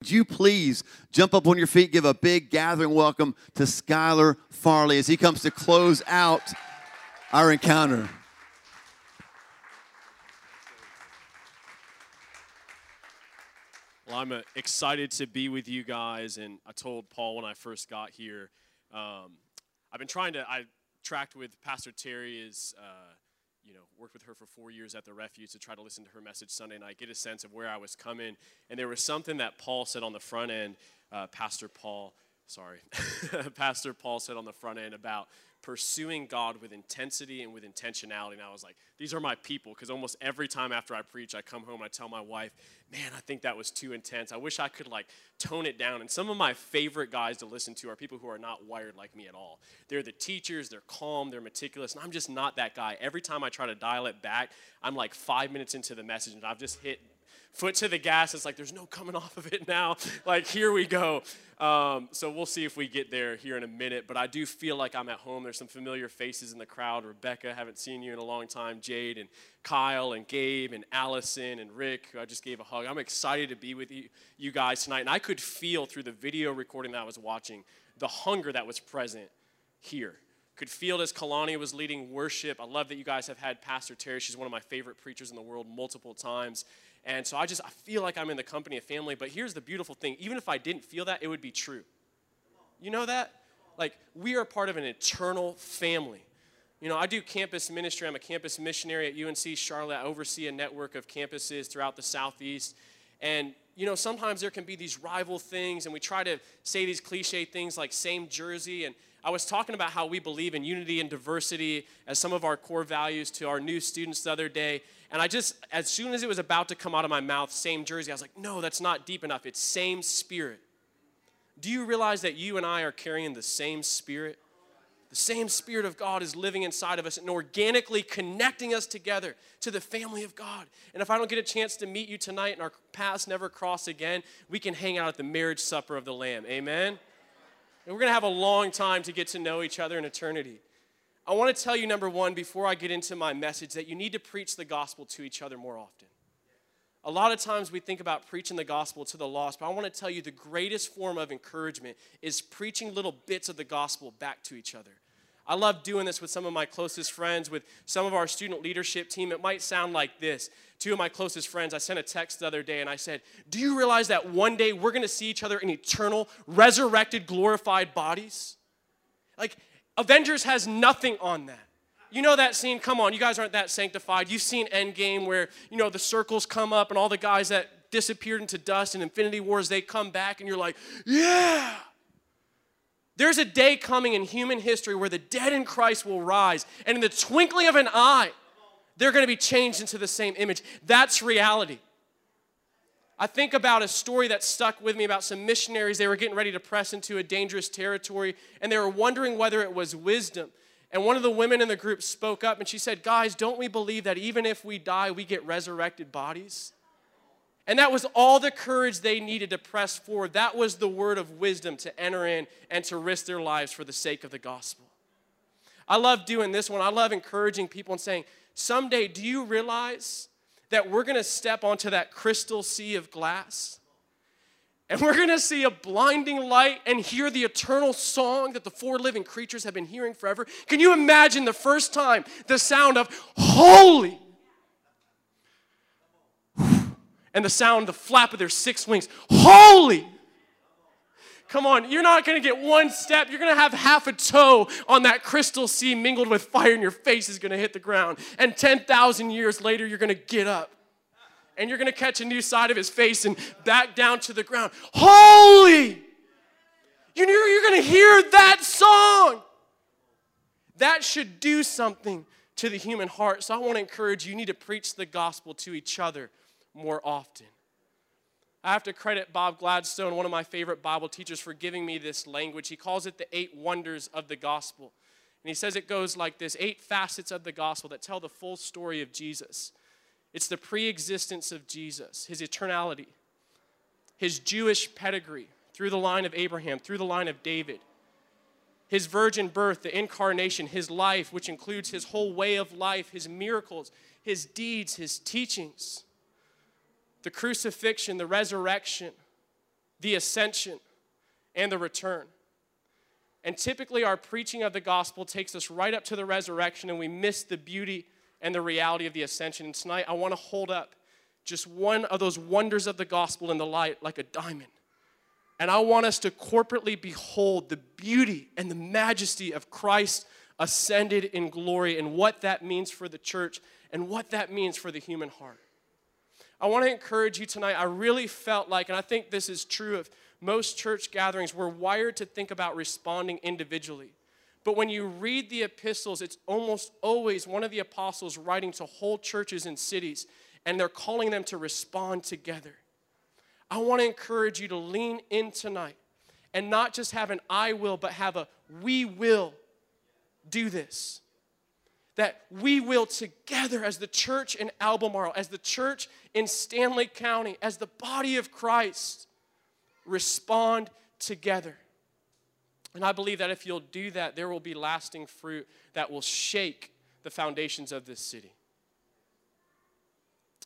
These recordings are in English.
Would you please jump up on your feet, give a big gathering welcome to Skyler Farley as he comes to close out our encounter. Well, I'm uh, excited to be with you guys, and I told Paul when I first got here, um, I've been trying to. I tracked with Pastor Terry, is uh, you know worked with her for four years at the Refuge to try to listen to her message Sunday night, get a sense of where I was coming, and there was something that Paul said on the front end, uh, Pastor Paul. Sorry, Pastor Paul said on the front end about pursuing God with intensity and with intentionality. And I was like, these are my people. Because almost every time after I preach, I come home, I tell my wife, man, I think that was too intense. I wish I could like tone it down. And some of my favorite guys to listen to are people who are not wired like me at all. They're the teachers, they're calm, they're meticulous. And I'm just not that guy. Every time I try to dial it back, I'm like five minutes into the message and I've just hit foot to the gas. It's like there's no coming off of it now. like here we go. Um, so we'll see if we get there here in a minute. But I do feel like I'm at home. There's some familiar faces in the crowd. Rebecca, haven't seen you in a long time. Jade and Kyle and Gabe and Allison and Rick, who I just gave a hug. I'm excited to be with you, you guys tonight. And I could feel through the video recording that I was watching the hunger that was present here could feel as Kalani was leading worship. I love that you guys have had Pastor Terry. She's one of my favorite preachers in the world multiple times. And so I just I feel like I'm in the company of family. But here's the beautiful thing even if I didn't feel that, it would be true. You know that? Like, we are part of an eternal family. You know, I do campus ministry. I'm a campus missionary at UNC Charlotte. I oversee a network of campuses throughout the Southeast. And, you know, sometimes there can be these rival things, and we try to say these cliche things like same jersey. And I was talking about how we believe in unity and diversity as some of our core values to our new students the other day. And I just, as soon as it was about to come out of my mouth, same jersey, I was like, no, that's not deep enough. It's same spirit. Do you realize that you and I are carrying the same spirit? The same Spirit of God is living inside of us and organically connecting us together to the family of God. And if I don't get a chance to meet you tonight and our paths never cross again, we can hang out at the marriage supper of the Lamb. Amen? And we're going to have a long time to get to know each other in eternity. I want to tell you, number one, before I get into my message, that you need to preach the gospel to each other more often. A lot of times we think about preaching the gospel to the lost, but I want to tell you the greatest form of encouragement is preaching little bits of the gospel back to each other. I love doing this with some of my closest friends, with some of our student leadership team. It might sound like this. Two of my closest friends, I sent a text the other day and I said, Do you realize that one day we're going to see each other in eternal, resurrected, glorified bodies? Like, Avengers has nothing on that. You know that scene? Come on, you guys aren't that sanctified. You've seen Endgame where, you know, the circles come up and all the guys that disappeared into dust in Infinity Wars, they come back and you're like, yeah. There's a day coming in human history where the dead in Christ will rise, and in the twinkling of an eye, they're going to be changed into the same image. That's reality. I think about a story that stuck with me about some missionaries. They were getting ready to press into a dangerous territory, and they were wondering whether it was wisdom. And one of the women in the group spoke up and she said, Guys, don't we believe that even if we die, we get resurrected bodies? And that was all the courage they needed to press forward. That was the word of wisdom to enter in and to risk their lives for the sake of the gospel. I love doing this one. I love encouraging people and saying, Someday, do you realize that we're going to step onto that crystal sea of glass. And we're going to see a blinding light and hear the eternal song that the four living creatures have been hearing forever. Can you imagine the first time the sound of holy and the sound, the flap of their six wings, holy. Come on, you're not gonna get one step. You're gonna have half a toe on that crystal sea mingled with fire, and your face is gonna hit the ground. And 10,000 years later, you're gonna get up and you're gonna catch a new side of his face and back down to the ground. Holy! You're, you're gonna hear that song. That should do something to the human heart. So I wanna encourage you, you need to preach the gospel to each other more often. I have to credit Bob Gladstone, one of my favorite Bible teachers, for giving me this language. He calls it the eight wonders of the gospel. And he says it goes like this eight facets of the gospel that tell the full story of Jesus. It's the pre existence of Jesus, his eternality, his Jewish pedigree through the line of Abraham, through the line of David, his virgin birth, the incarnation, his life, which includes his whole way of life, his miracles, his deeds, his teachings the crucifixion, the resurrection, the ascension, and the return. And typically, our preaching of the gospel takes us right up to the resurrection, and we miss the beauty and the reality of the ascension. And tonight, I want to hold up just one of those wonders of the gospel in the light like a diamond. And I want us to corporately behold the beauty and the majesty of Christ ascended in glory and what that means for the church and what that means for the human heart. I want to encourage you tonight. I really felt like, and I think this is true of most church gatherings, we're wired to think about responding individually. But when you read the epistles, it's almost always one of the apostles writing to whole churches and cities, and they're calling them to respond together. I want to encourage you to lean in tonight and not just have an I will, but have a we will do this. That we will together as the church in Albemarle, as the church in Stanly County, as the body of Christ, respond together. And I believe that if you'll do that, there will be lasting fruit that will shake the foundations of this city.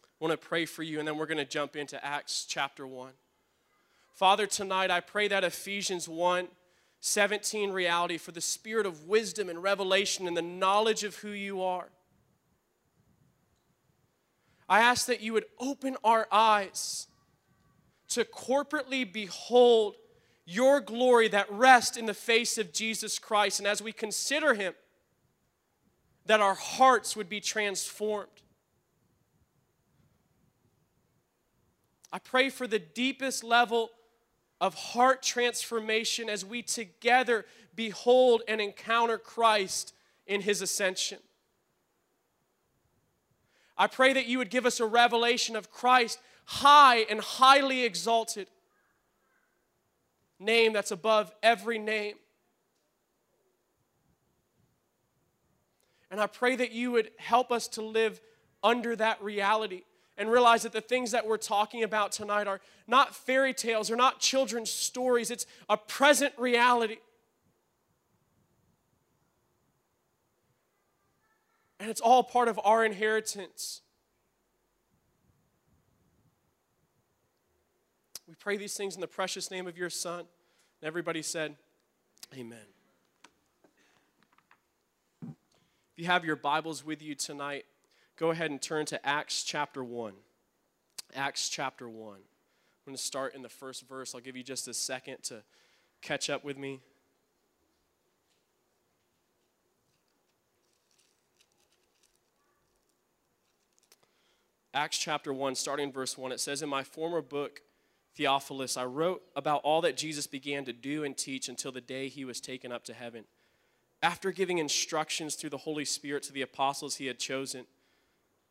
I want to pray for you, and then we're going to jump into Acts chapter 1. Father, tonight I pray that Ephesians 1 17 reality for the spirit of wisdom and revelation and the knowledge of who you are. I ask that you would open our eyes to corporately behold your glory that rests in the face of Jesus Christ. And as we consider him, that our hearts would be transformed. I pray for the deepest level of heart transformation as we together behold and encounter Christ in his ascension. I pray that you would give us a revelation of Christ high and highly exalted, name that's above every name. And I pray that you would help us to live under that reality and realize that the things that we're talking about tonight are not fairy tales or not children's stories, it's a present reality. And it's all part of our inheritance. We pray these things in the precious name of your Son. And everybody said, Amen. If you have your Bibles with you tonight, go ahead and turn to Acts chapter 1. Acts chapter 1. I'm going to start in the first verse. I'll give you just a second to catch up with me. Acts chapter 1, starting in verse 1, it says, In my former book, Theophilus, I wrote about all that Jesus began to do and teach until the day he was taken up to heaven. After giving instructions through the Holy Spirit to the apostles he had chosen,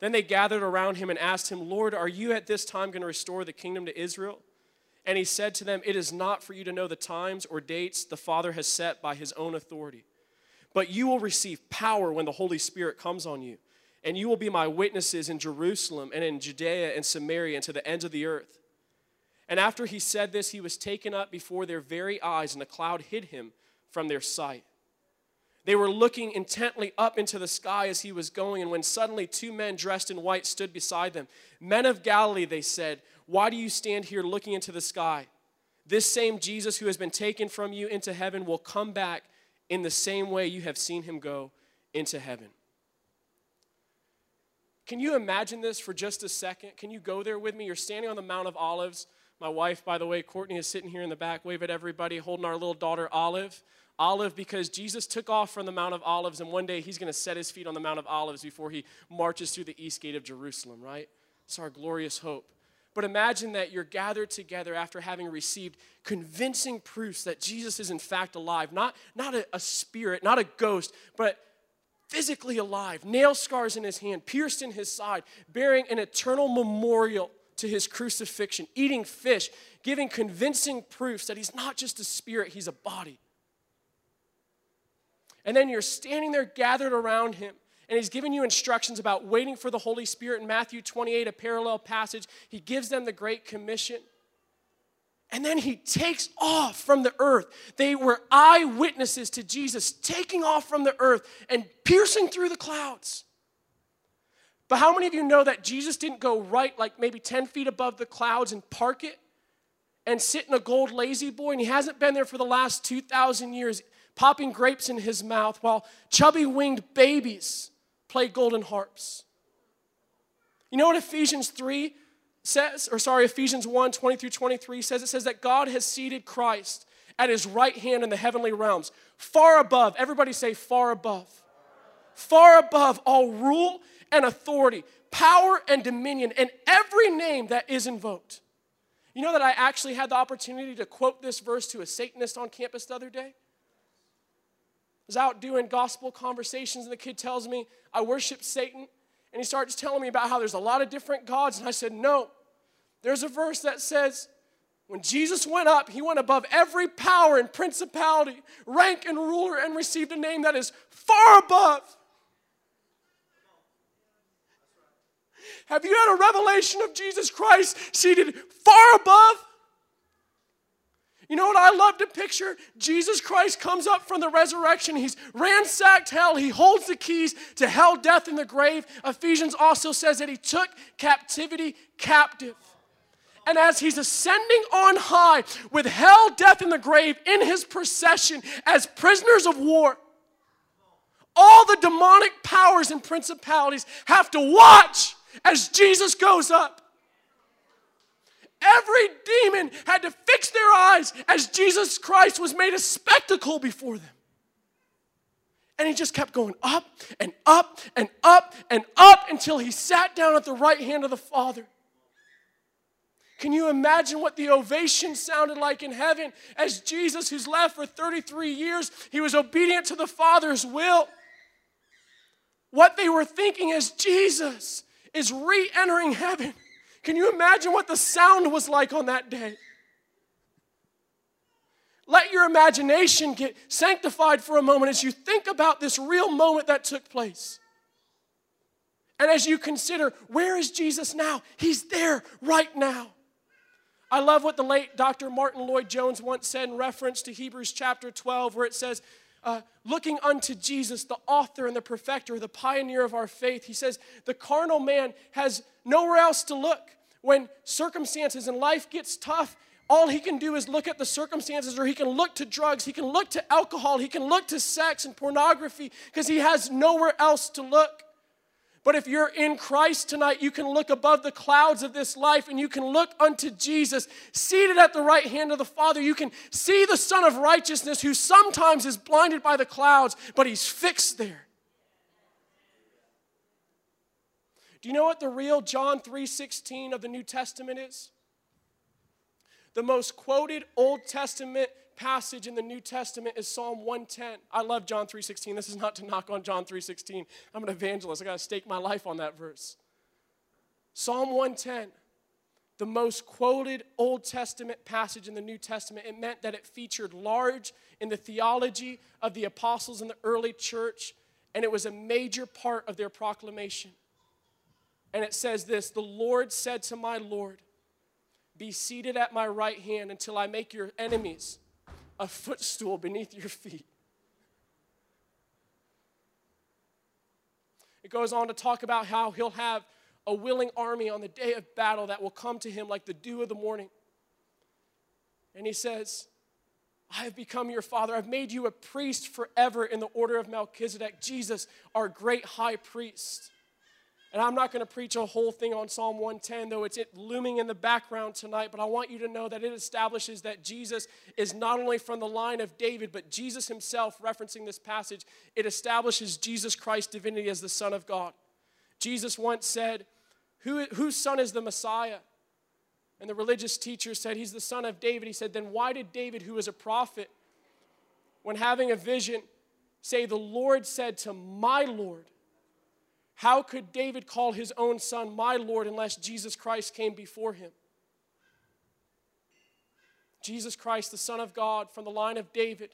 Then they gathered around him and asked him, Lord, are you at this time going to restore the kingdom to Israel? And he said to them, It is not for you to know the times or dates the Father has set by his own authority, but you will receive power when the Holy Spirit comes on you. And you will be my witnesses in Jerusalem and in Judea and Samaria and to the ends of the earth. And after he said this, he was taken up before their very eyes, and a cloud hid him from their sight. They were looking intently up into the sky as he was going, and when suddenly two men dressed in white stood beside them. Men of Galilee, they said, Why do you stand here looking into the sky? This same Jesus who has been taken from you into heaven will come back in the same way you have seen him go into heaven. Can you imagine this for just a second? Can you go there with me? You're standing on the Mount of Olives. My wife, by the way, Courtney, is sitting here in the back. Wave at everybody, holding our little daughter, Olive. Olive, because Jesus took off from the Mount of Olives, and one day he's going to set his feet on the Mount of Olives before he marches through the east gate of Jerusalem, right? It's our glorious hope. But imagine that you're gathered together after having received convincing proofs that Jesus is in fact alive. Not, not a, a spirit, not a ghost, but physically alive, nail scars in his hand, pierced in his side, bearing an eternal memorial to his crucifixion, eating fish, giving convincing proofs that he's not just a spirit, he's a body. And then you're standing there gathered around him. And he's giving you instructions about waiting for the Holy Spirit in Matthew 28, a parallel passage. He gives them the Great Commission. And then he takes off from the earth. They were eyewitnesses to Jesus taking off from the earth and piercing through the clouds. But how many of you know that Jesus didn't go right, like maybe 10 feet above the clouds and park it and sit in a gold La-Z-Boy? And he hasn't been there for the last 2,000 years, popping grapes in his mouth while chubby winged babies play golden harps. You know what Ephesians 3 says, or sorry, Ephesians 1 20 through 23 says? It says that God has seated Christ at his right hand in the heavenly realms, far above, everybody say, far above. Far above all rule and authority, power and dominion, and every name that is invoked. You know that I actually had the opportunity to quote this verse to a Satanist on campus the other day? Was out doing gospel conversations, and the kid tells me, I worship Satan. And he starts telling me about how there's a lot of different gods. And I said, No. There's a verse that says, when Jesus went up, he went above every power and principality, rank and ruler, and received a name that is far above Have you had a revelation of Jesus Christ seated far above? You know what I love to picture? Jesus Christ comes up from the resurrection. He's ransacked hell. He holds the keys to hell, death, and the grave. Ephesians also says that he took captivity captive. And as he's ascending on high with hell, death, and the grave in his procession as prisoners of war, all the demonic powers and principalities have to watch as Jesus goes up. Every demon had to fix their eyes as Jesus Christ was made a spectacle before them. And he just kept going up and up and up and up until he sat down at the right hand of the Father. Can you imagine what the ovation sounded like in heaven as Jesus, who's left for 33 years, he was obedient to the Father's will? What they were thinking as Jesus, is re entering heaven. Can you imagine what the sound was like on that day? Let your imagination get sanctified for a moment as you think about this real moment that took place. And as you consider, where is Jesus now? He's there right now. I love what the late Dr. Martyn Lloyd-Jones once said in reference to Hebrews chapter 12, where it says, uh, looking unto Jesus, the author and the perfecter, the pioneer of our faith. He says, the carnal man has nowhere else to look. When circumstances in life gets tough, all he can do is look at the circumstances, or he can look to drugs, he can look to alcohol, he can look to sex and pornography because he has nowhere else to look. But if you're in Christ tonight, you can look above the clouds of this life and you can look unto Jesus, seated at the right hand of the Father. You can see the Sun of Righteousness who sometimes is blinded by the clouds, but he's fixed there. Do you know what the real John 3:16 of the New Testament is? The most quoted Old Testament passage in the New Testament is Psalm 110. I love John 3:16. This is not to knock on John 3:16. I'm an evangelist. I got to stake my life on that verse. Psalm 110, the most quoted Old Testament passage in the New Testament. It meant that it featured large in the theology of the apostles in the early church, and it was a major part of their proclamation. And it says this The Lord said to my Lord, Be seated at my right hand until I make your enemies a footstool beneath your feet. It goes on to talk about how he'll have a willing army on the day of battle that will come to him like the dew of the morning. And he says, I have become your father. I've made you a priest forever in the order of Melchizedek, Jesus, our great high priest. And I'm not going to preach a whole thing on Psalm 110, though it's looming in the background tonight. But I want you to know that it establishes that Jesus is not only from the line of David, but Jesus himself, referencing this passage, it establishes Jesus Christ's divinity as the Son of God. Jesus once said, Who, Whose son is the Messiah? And the religious teacher said, He's the son of David. He said, Then why did David, who was a prophet, when having a vision, say, The Lord said to my Lord, how could David call his own son my Lord unless Jesus Christ came before him? Jesus Christ, the Son of God from the line of David,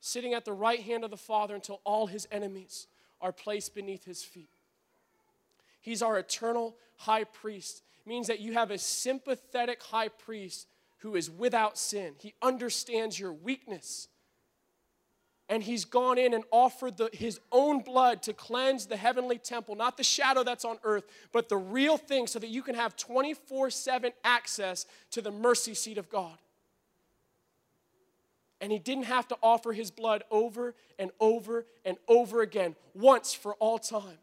sitting at the right hand of the Father until all his enemies are placed beneath his feet. He's our eternal high priest. It means that you have a sympathetic high priest who is without sin. He understands your weakness. And he's gone in and offered the, his own blood to cleanse the heavenly temple, not the shadow that's on earth, but the real thing, so that you can have 24 7 access to the mercy seat of God. And he didn't have to offer his blood over and over and over again, once for all time.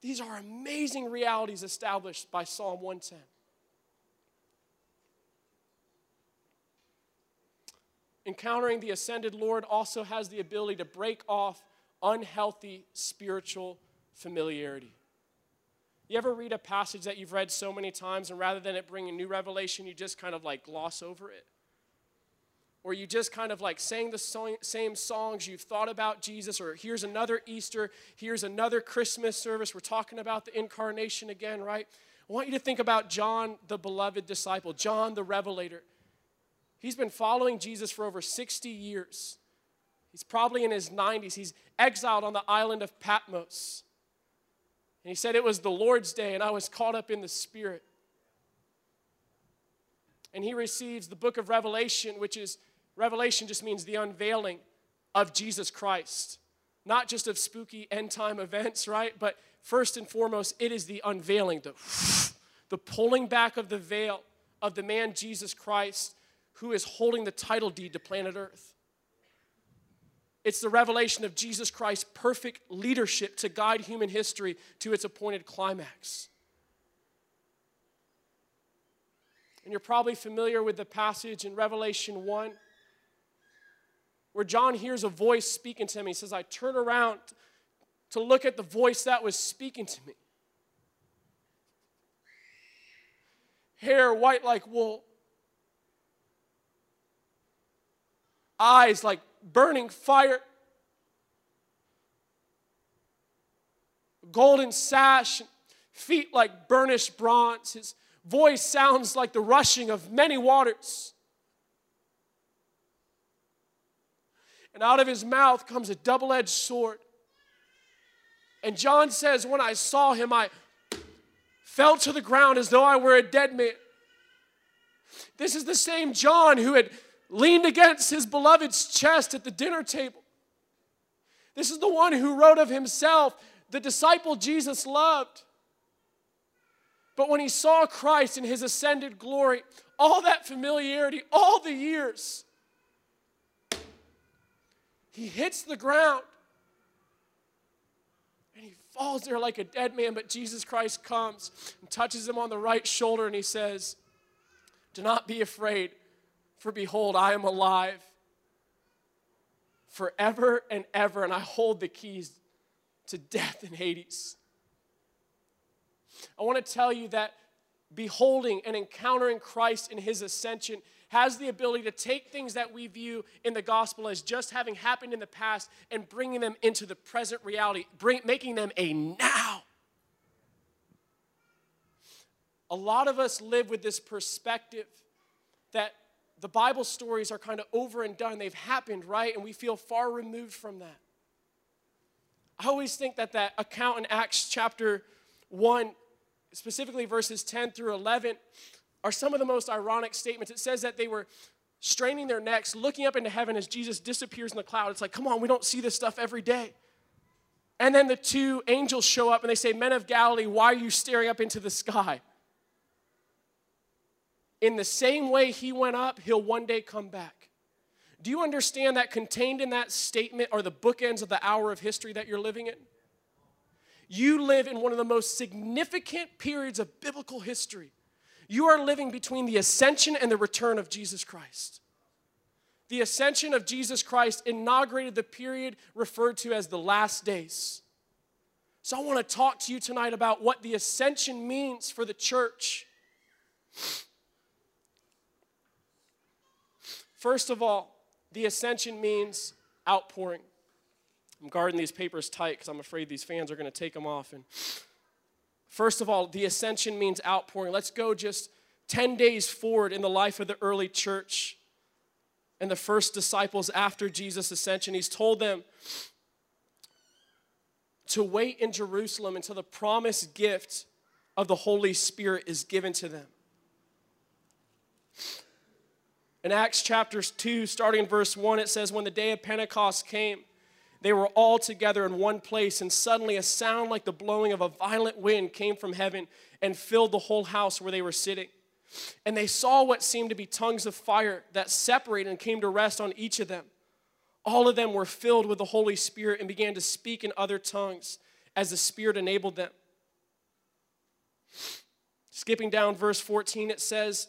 These are amazing realities established by Psalm 110. Encountering the ascended Lord also has the ability to break off unhealthy spiritual familiarity. You ever read a passage that you've read so many times, and rather than it bringing new revelation, you just kind of like gloss over it? or you just kind of like sang the same songs, you've thought about Jesus, or here's another Easter, here's another Christmas service, we're talking about the incarnation again, right? I want you to think about John, the beloved disciple, John the Revelator. He's been following Jesus for over 60 years. He's probably in his 90s. He's exiled on the island of Patmos. And he said, It was the Lord's day, and I was caught up in the Spirit. And he receives the book of Revelation, which is Revelation just means the unveiling of Jesus Christ, not just of spooky end time events, right? But first and foremost, it is the unveiling, the, the pulling back of the veil of the man Jesus Christ who is holding the title deed to planet Earth. It's the revelation of Jesus Christ's perfect leadership to guide human history to its appointed climax. And you're probably familiar with the passage in Revelation 1 where John hears a voice speaking to him. He says, I turn around to look at the voice that was speaking to me. Hair white like wool, eyes like burning fire, golden sash, feet like burnished bronze. His voice sounds like the rushing of many waters. and out of his mouth comes a double edged sword. And John says, When I saw him, I fell to the ground as though I were a dead man. This is the same John who had leaned against his beloved's chest at the dinner table. This is the one who wrote of himself, the disciple Jesus loved. But when he saw Christ in his ascended glory, all that familiarity, all the years, he hits the ground and he falls there like a dead man. But Jesus Christ comes and touches him on the right shoulder and he says, Do not be afraid, for behold, I am alive forever and ever, and I hold the keys to death and Hades. I want to tell you that beholding and encountering Christ in his ascension has the ability to take things that we view in the gospel as just having happened in the past and bringing them into the present reality, bring, making them a now. A lot of us live with this perspective that the Bible stories are kind of over and done. They've happened, right? And we feel far removed from that. I always think that that account in Acts chapter 1, specifically verses 10 through 11, are some of the most ironic statements. It says that they were straining their necks, looking up into heaven as Jesus disappears in the cloud. It's like, come on, we don't see this stuff every day. And then the two angels show up and they say, Men of Galilee, why are you staring up into the sky? In the same way he went up, he'll one day come back. Do you understand that contained in that statement are the bookends of the hour of history that you're living in? You live in one of the most significant periods of biblical history. You are living between the ascension and the return of Jesus Christ. The ascension of Jesus Christ inaugurated the period referred to as the last days. So I want to talk to you tonight about what the ascension means for the church. First of all, the ascension means outpouring. I'm guarding these papers tight because I'm afraid these fans are going to take them off and First of all, the ascension means outpouring. Let's go just 10 days forward in the life of the early church. and the first disciples after Jesus' ascension. He's told them to wait in Jerusalem until the promised gift of the Holy Spirit is given to them. In Acts chapter 2, starting in verse 1, it says, When the day of Pentecost came, they were all together in one place, and suddenly a sound like the blowing of a violent wind came from heaven and filled the whole house where they were sitting. And they saw what seemed to be tongues of fire that separated and came to rest on each of them. All of them were filled with the Holy Spirit and began to speak in other tongues as the Spirit enabled them. Skipping down verse 14, it says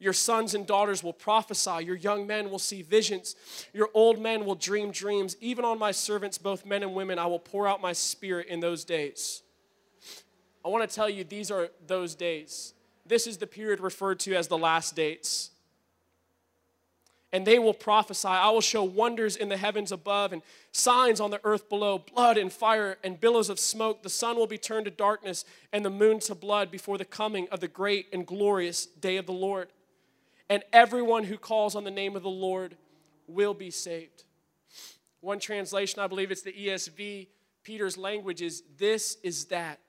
Your sons and daughters will prophesy. Your young men will see visions. Your old men will dream dreams. Even on my servants, both men and women, I will pour out my spirit in those days. I want to tell you, these are those days. This is the period referred to as the last days and they will prophesy. I will show wonders in the heavens above and signs on the earth below blood and fire and billows of smoke. The sun will be turned to darkness and the moon to blood before the coming of the great and glorious day of the Lord. And everyone who calls on the name of the Lord will be saved. One translation, I believe it's the ESV, Peter's language is this is that.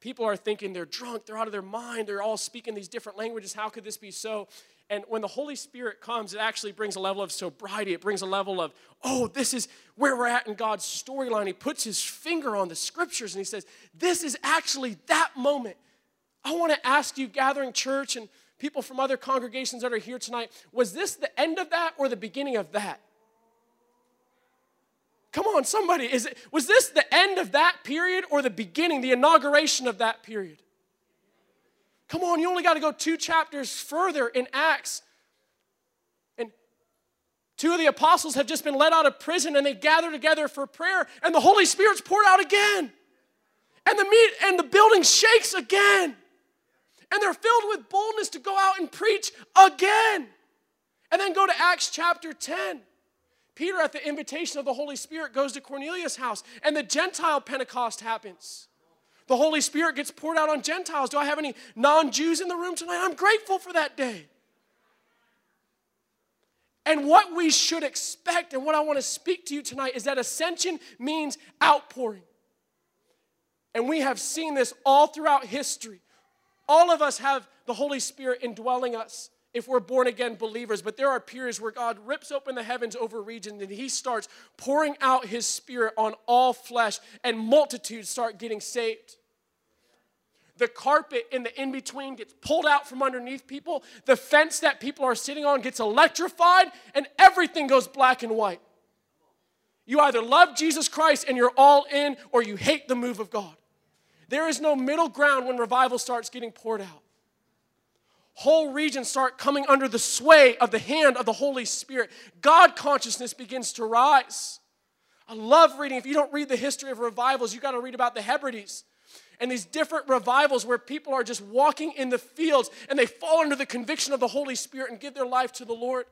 People are thinking they're drunk, they're out of their mind, they're all speaking these different languages. How could this be so? And when the Holy Spirit comes, it actually brings a level of sobriety. It brings a level of, oh, this is where we're at in God's storyline. He puts his finger on the scriptures and he says, this is actually that moment. I want to ask you, gathering church and people from other congregations that are here tonight, was this the end of that or the beginning of that? Come on, somebody. Is it, was this the end of that period or the beginning, the inauguration of that period? Come on, you only got to go two chapters further in Acts. And two of the apostles have just been let out of prison and they gather together for prayer, and the Holy Spirit's poured out again. And the meat and the building shakes again. And they're filled with boldness to go out and preach again. And then go to Acts chapter 10. Peter, at the invitation of the Holy Spirit, goes to Cornelius' house, and the Gentile Pentecost happens. The Holy Spirit gets poured out on Gentiles. Do I have any non Jews in the room tonight? I'm grateful for that day. And what we should expect, and what I want to speak to you tonight, is that ascension means outpouring. And we have seen this all throughout history. All of us have the Holy Spirit indwelling us if we're born again believers, but there are periods where God rips open the heavens over regions and He starts pouring out His Spirit on all flesh, and multitudes start getting saved. The carpet in the in between gets pulled out from underneath people. The fence that people are sitting on gets electrified, and everything goes black and white. You either love Jesus Christ and you're all in, or you hate the move of God. There is no middle ground when revival starts getting poured out. Whole regions start coming under the sway of the hand of the Holy Spirit. God consciousness begins to rise. I love reading. If you don't read the history of revivals, you got to read about the Hebrides and these different revivals where people are just walking in the fields and they fall under the conviction of the Holy Spirit and give their life to the Lord.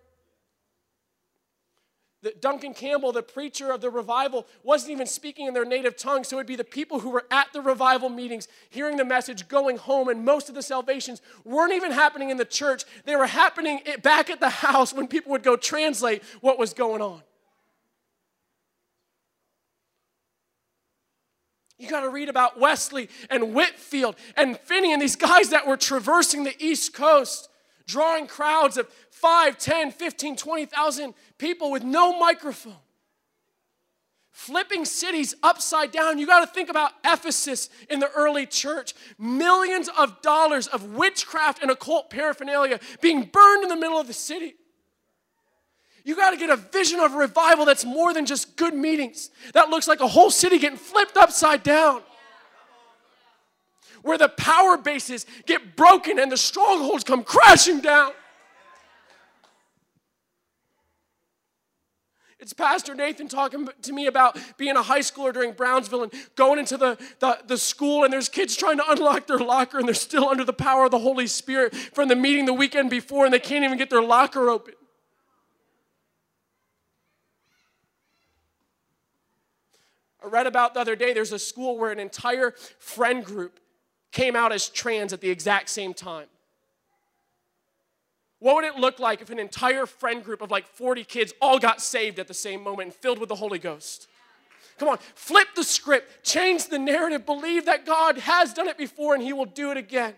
The Duncan Campbell, the preacher of the revival, wasn't even speaking in their native tongue, so it'd be the people who were at the revival meetings, hearing the message, going home, and most of the salvations weren't even happening in the church. They were happening back at the house when people would go translate what was going on. You got to read about Wesley and Whitefield and Finney and these guys that were traversing the East Coast, drawing crowds of 5, 10, 15, 20,000 people with no microphone. Flipping cities upside down. You got to think about Ephesus in the early church. Millions of dollars of witchcraft and occult paraphernalia being burned in the middle of the city. You got to get a vision of revival that's more than just good meetings. That looks like a whole city getting flipped upside down. Where the power bases get broken and the strongholds come crashing down. It's Pastor Nathan talking to me about being a high schooler during Brownsville and going into the, the, the school, and there's kids trying to unlock their locker, and they're still under the power of the Holy Spirit from the meeting the weekend before, and they can't even get their locker open. I read about the other day there's a school where an entire friend group came out as trans at the exact same time. What would it look like if an entire friend group of like 40 kids all got saved at the same moment and filled with the Holy Ghost? Come on, flip the script, change the narrative, believe that God has done it before and He will do it again.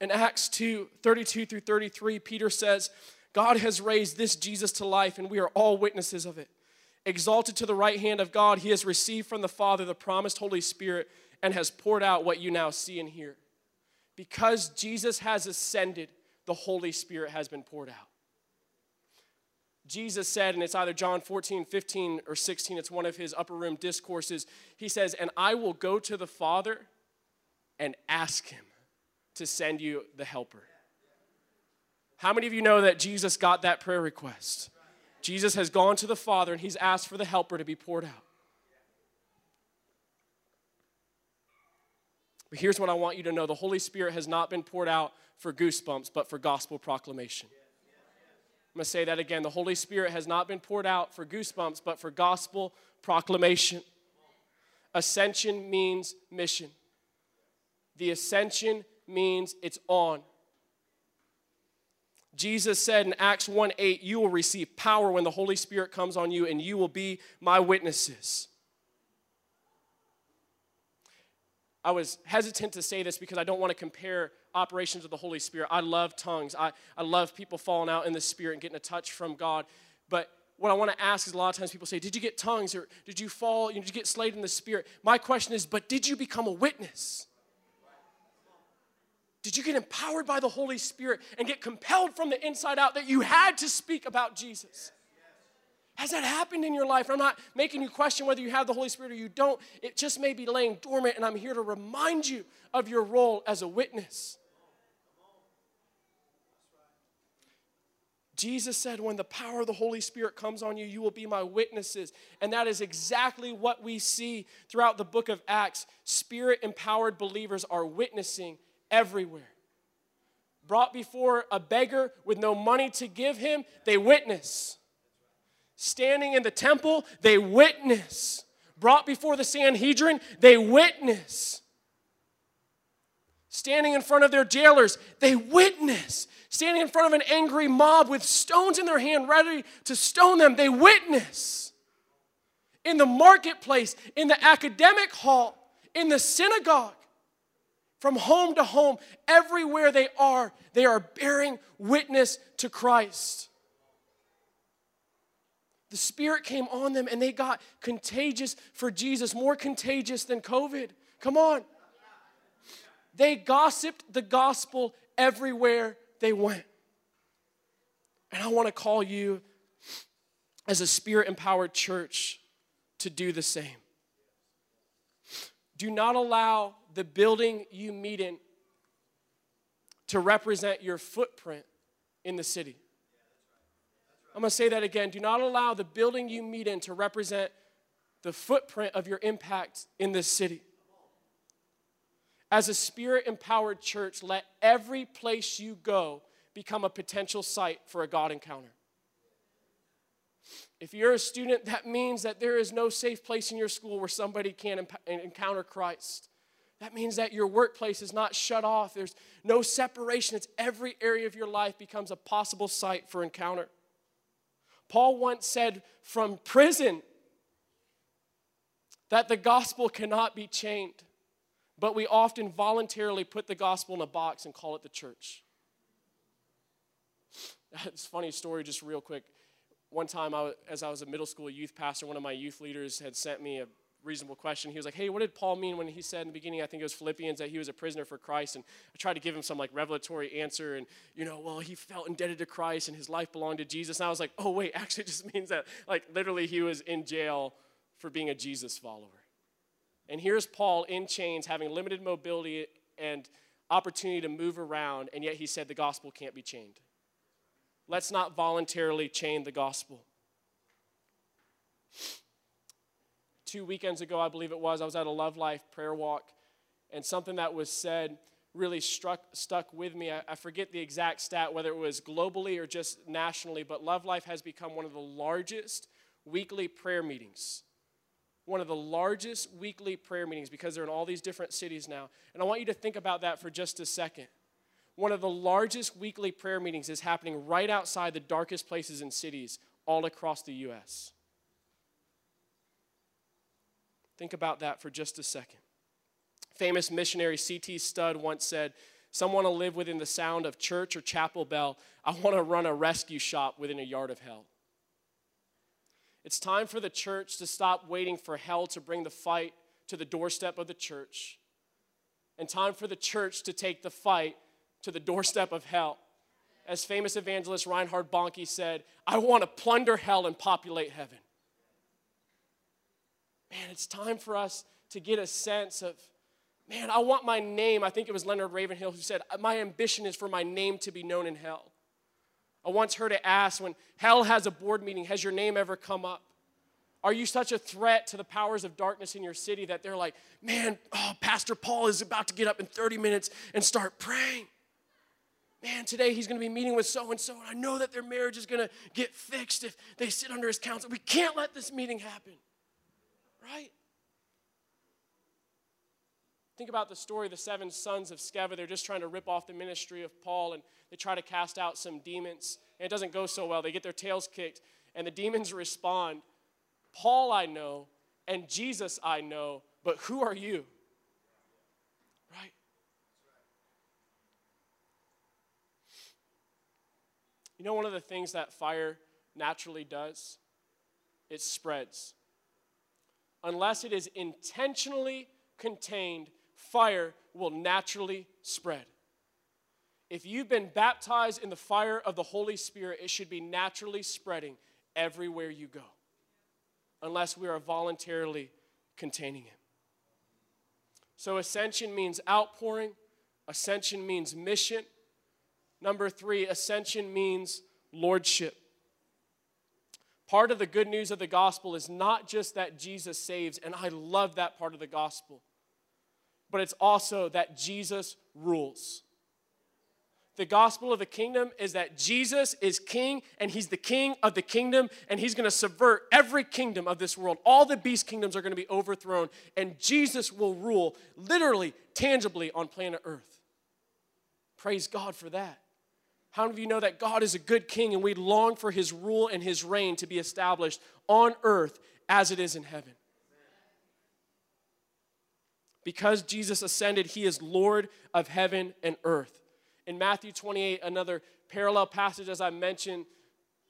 In Acts 2 32 through 33, Peter says, God has raised this Jesus to life, and we are all witnesses of it. Exalted to the right hand of God, he has received from the Father the promised Holy Spirit and has poured out what you now see and hear. Because Jesus has ascended, the Holy Spirit has been poured out. Jesus said, and it's either John 14, 15, or 16, it's one of his upper room discourses. He says, And I will go to the Father and ask him to send you the helper. How many of you know that Jesus got that prayer request? Jesus has gone to the Father and he's asked for the helper to be poured out. But here's what I want you to know the Holy Spirit has not been poured out for goosebumps, but for gospel proclamation. I'm going to say that again. The Holy Spirit has not been poured out for goosebumps, but for gospel proclamation. Ascension means mission. The ascension means it's on. Jesus said in Acts 1 8, You will receive power when the Holy Spirit comes on you, and you will be my witnesses. I was hesitant to say this because I don't want to compare operations of the Holy Spirit. I love tongues. I, I love people falling out in the Spirit and getting a touch from God. But what I want to ask is a lot of times people say, Did you get tongues or did you fall? Did you get slayed in the Spirit? My question is, But did you become a witness? Did you get empowered by the Holy Spirit and get compelled from the inside out that you had to speak about Jesus? Has that happened in your life? I'm not making you question whether you have the Holy Spirit or you don't. It just may be laying dormant, and I'm here to remind you of your role as a witness. Jesus said, When the power of the Holy Spirit comes on you, you will be my witnesses. And that is exactly what we see throughout the book of Acts. Spirit empowered believers are witnessing everywhere. Brought before a beggar with no money to give him, they witness. Standing in the temple, they witness. Brought before the Sanhedrin, they witness. Standing in front of their jailers, they witness. Standing in front of an angry mob with stones in their hand, ready to stone them, they witness. In the marketplace, in the academic hall, in the synagogue, from home to home, everywhere they are, they are bearing witness to Christ. The Spirit came on them and they got contagious for Jesus, more contagious than COVID. Come on. They gossiped the gospel everywhere they went. And I want to call you, as a spirit empowered church, to do the same. Do not allow the building you meet in to represent your footprint in the city. I'm to say that again. Do not allow the building you meet in to represent the footprint of your impact in this city. As a spirit empowered church, let every place you go become a potential site for a God encounter. If you're a student, that means that there is no safe place in your school where somebody can encounter Christ. That means that your workplace is not shut off. There's no separation. It's every area of your life becomes a possible site for encounter. Paul once said from prison that the gospel cannot be chained, but we often voluntarily put the gospel in a box and call it the church. It's a funny story, just real quick. One time, I, as I was a middle school youth pastor, one of my youth leaders had sent me a reasonable question. He was like, Hey, what did Paul mean when he said in the beginning, I think it was Philippians, that he was a prisoner for Christ? And I tried to give him some like revelatory answer. And, you know, well, he felt indebted to Christ and his life belonged to Jesus. And I was like, Oh, wait, actually, it just means that, like, literally, he was in jail for being a Jesus follower. And here's Paul in chains, having limited mobility and opportunity to move around, and yet he said the gospel can't be chained. Let's not voluntarily chain the gospel. Two weekends ago, I believe it was, I was at a Love Life prayer walk, and something that was said really struck, stuck with me. I, I forget the exact stat, whether it was globally or just nationally, but Love Life has become one of the largest weekly prayer meetings. One of the largest weekly prayer meetings because they're in all these different cities now. And I want you to think about that for just a second. One of the largest weekly prayer meetings is happening right outside the darkest places in cities all across the U.S. Think about that for just a second. Famous missionary C.T. Studd once said, Some want to live within the sound of church or chapel bell. I want to run a rescue shop within a yard of hell. It's time for the church to stop waiting for hell to bring the fight to the doorstep of the church, and time for the church to take the fight to the doorstep of hell. As famous evangelist Reinhard Bonnke said, I want to plunder hell and populate heaven. Man, it's time for us to get a sense of, man, I want my name. I think it was Leonard Ravenhill who said, My ambition is for my name to be known in hell. I once heard it asked when hell has a board meeting, has your name ever come up? Are you such a threat to the powers of darkness in your city that they're like, man, oh, Pastor Paul is about to get up in 30 minutes and start praying? Man, today he's going to be meeting with so and so, and I know that their marriage is going to get fixed if they sit under his counsel. We can't let this meeting happen. Right? Think about the story of the seven sons of Sceva. They're just trying to rip off the ministry of Paul and they try to cast out some demons. And it doesn't go so well. They get their tails kicked and the demons respond Paul I know and Jesus I know, but who are you? Right? You know, one of the things that fire naturally does? It spreads unless it is intentionally contained, fire will naturally spread. If you've been baptized in the fire of the Holy Spirit, it should be naturally spreading everywhere you go, unless we are voluntarily containing it. So, ascension means outpouring, ascension means mission. Number three, ascension means lordship. Part of the good news of the gospel is not just that Jesus saves, and I love that part of the gospel, but it's also that Jesus rules. The gospel of the kingdom is that Jesus is king and he's the king of the kingdom and he's going to subvert every kingdom of this world. All the beast kingdoms are going to be overthrown and Jesus will rule literally, tangibly on planet Earth. Praise God for that. How many of you know that God is a good king and we long for his rule and his reign to be established on earth as it is in heaven? Because Jesus ascended, he is Lord of heaven and earth. In Matthew 28, another parallel passage, as I mentioned,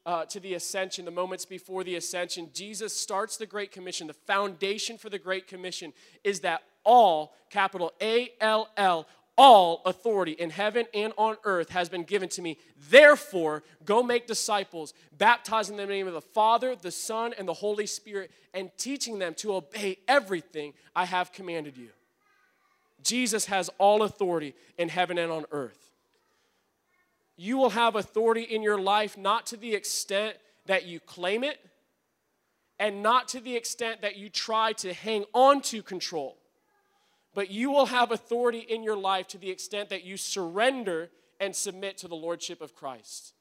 uh, to the ascension, the moments before the ascension, Jesus starts the Great Commission. The foundation for the Great Commission is that all, capital A L L, all authority in heaven and on earth has been given to me. Therefore, go make disciples, baptizing them in the name of the Father, the Son, and the Holy Spirit, and teaching them to obey everything I have commanded you. Jesus has all authority in heaven and on earth. You will have authority in your life not to the extent that you claim it, and not to the extent that you try to hang on to control but you will have authority in your life to the extent that you surrender and submit to the lordship of Christ.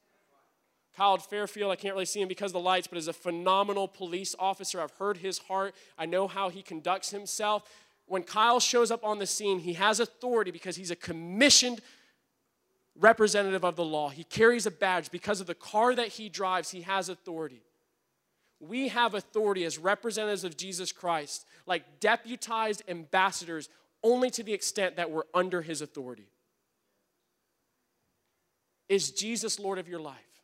Kyle Fairfield, I can't really see him because of the lights, but is a phenomenal police officer. I've heard his heart, I know how he conducts himself. When Kyle shows up on the scene, he has authority because he's a commissioned representative of the law. He carries a badge. Because of the car that he drives, he has authority. We have authority as representatives of Jesus Christ, like deputized ambassadors only to the extent that we're under his authority. Is Jesus Lord of your life?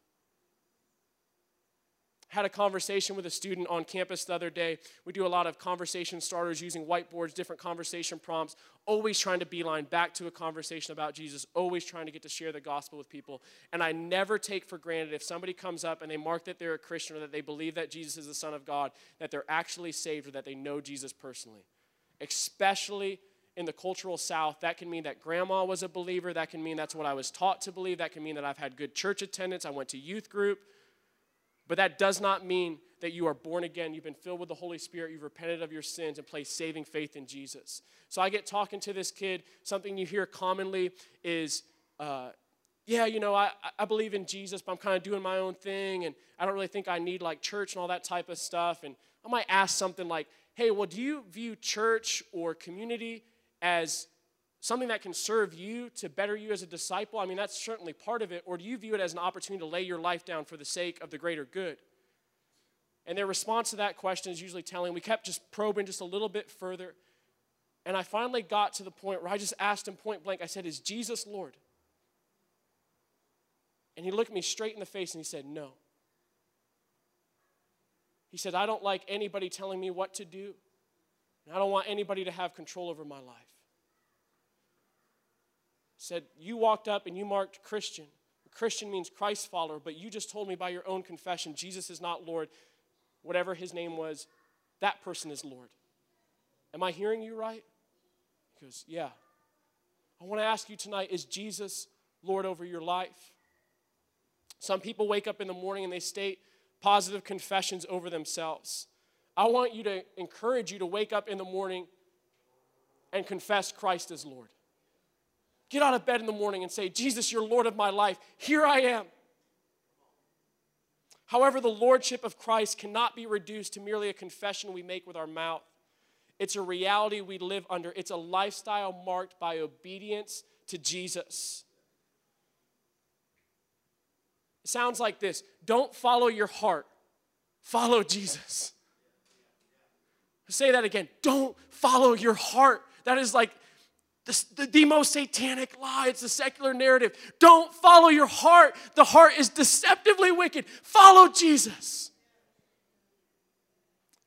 had a conversation with a student on campus the other day. We do a lot of conversation starters using whiteboards, different conversation prompts, always trying to beeline back to a conversation about Jesus, always trying to get to share the gospel with people. And I never take for granted if somebody comes up and they mark that they're a Christian or that they believe that Jesus is the Son of God, that they're actually saved or that they know Jesus personally. Especially in the cultural South, that can mean that grandma was a believer. That can mean that's what I was taught to believe. That can mean that I've had good church attendance. I went to youth group. But that does not mean that you are born again. You've been filled with the Holy Spirit. You've repented of your sins and placed saving faith in Jesus. So I get talking to this kid. Something you hear commonly is, uh, yeah, you know, I, I believe in Jesus, but I'm kind of doing my own thing. And I don't really think I need like church and all that type of stuff. And I might ask something like, hey, well, do you view church or community as something that can serve you to better you as a disciple? I mean, that's certainly part of it. Or do you view it as an opportunity to lay your life down for the sake of the greater good? And their response to that question is usually telling. We kept just probing just a little bit further. And I finally got to the point where I just asked him point blank, I said, Is Jesus Lord? And he looked me straight in the face and he said, No. He said, I don't like anybody telling me what to do. And I don't want anybody to have control over my life. Said, You walked up and you marked Christian. Christian means Christ follower, but you just told me by your own confession Jesus is not Lord. Whatever his name was, that person is Lord. Am I hearing you right? He goes, Yeah. I want to ask you tonight is Jesus Lord over your life? Some people wake up in the morning and they state positive confessions over themselves. I want you to encourage you to wake up in the morning and confess Christ as Lord. Get out of bed in the morning and say, Jesus, you're Lord of my life. Here I am. However, the Lordship of Christ cannot be reduced to merely a confession we make with our mouth. It's a reality we live under, it's a lifestyle marked by obedience to Jesus. It sounds like this don't follow your heart, follow Jesus. Say that again. Don't follow your heart. That is like the, the, the, most satanic lie. It's the secular narrative. Don't follow your heart. The heart is deceptively wicked. Follow Jesus.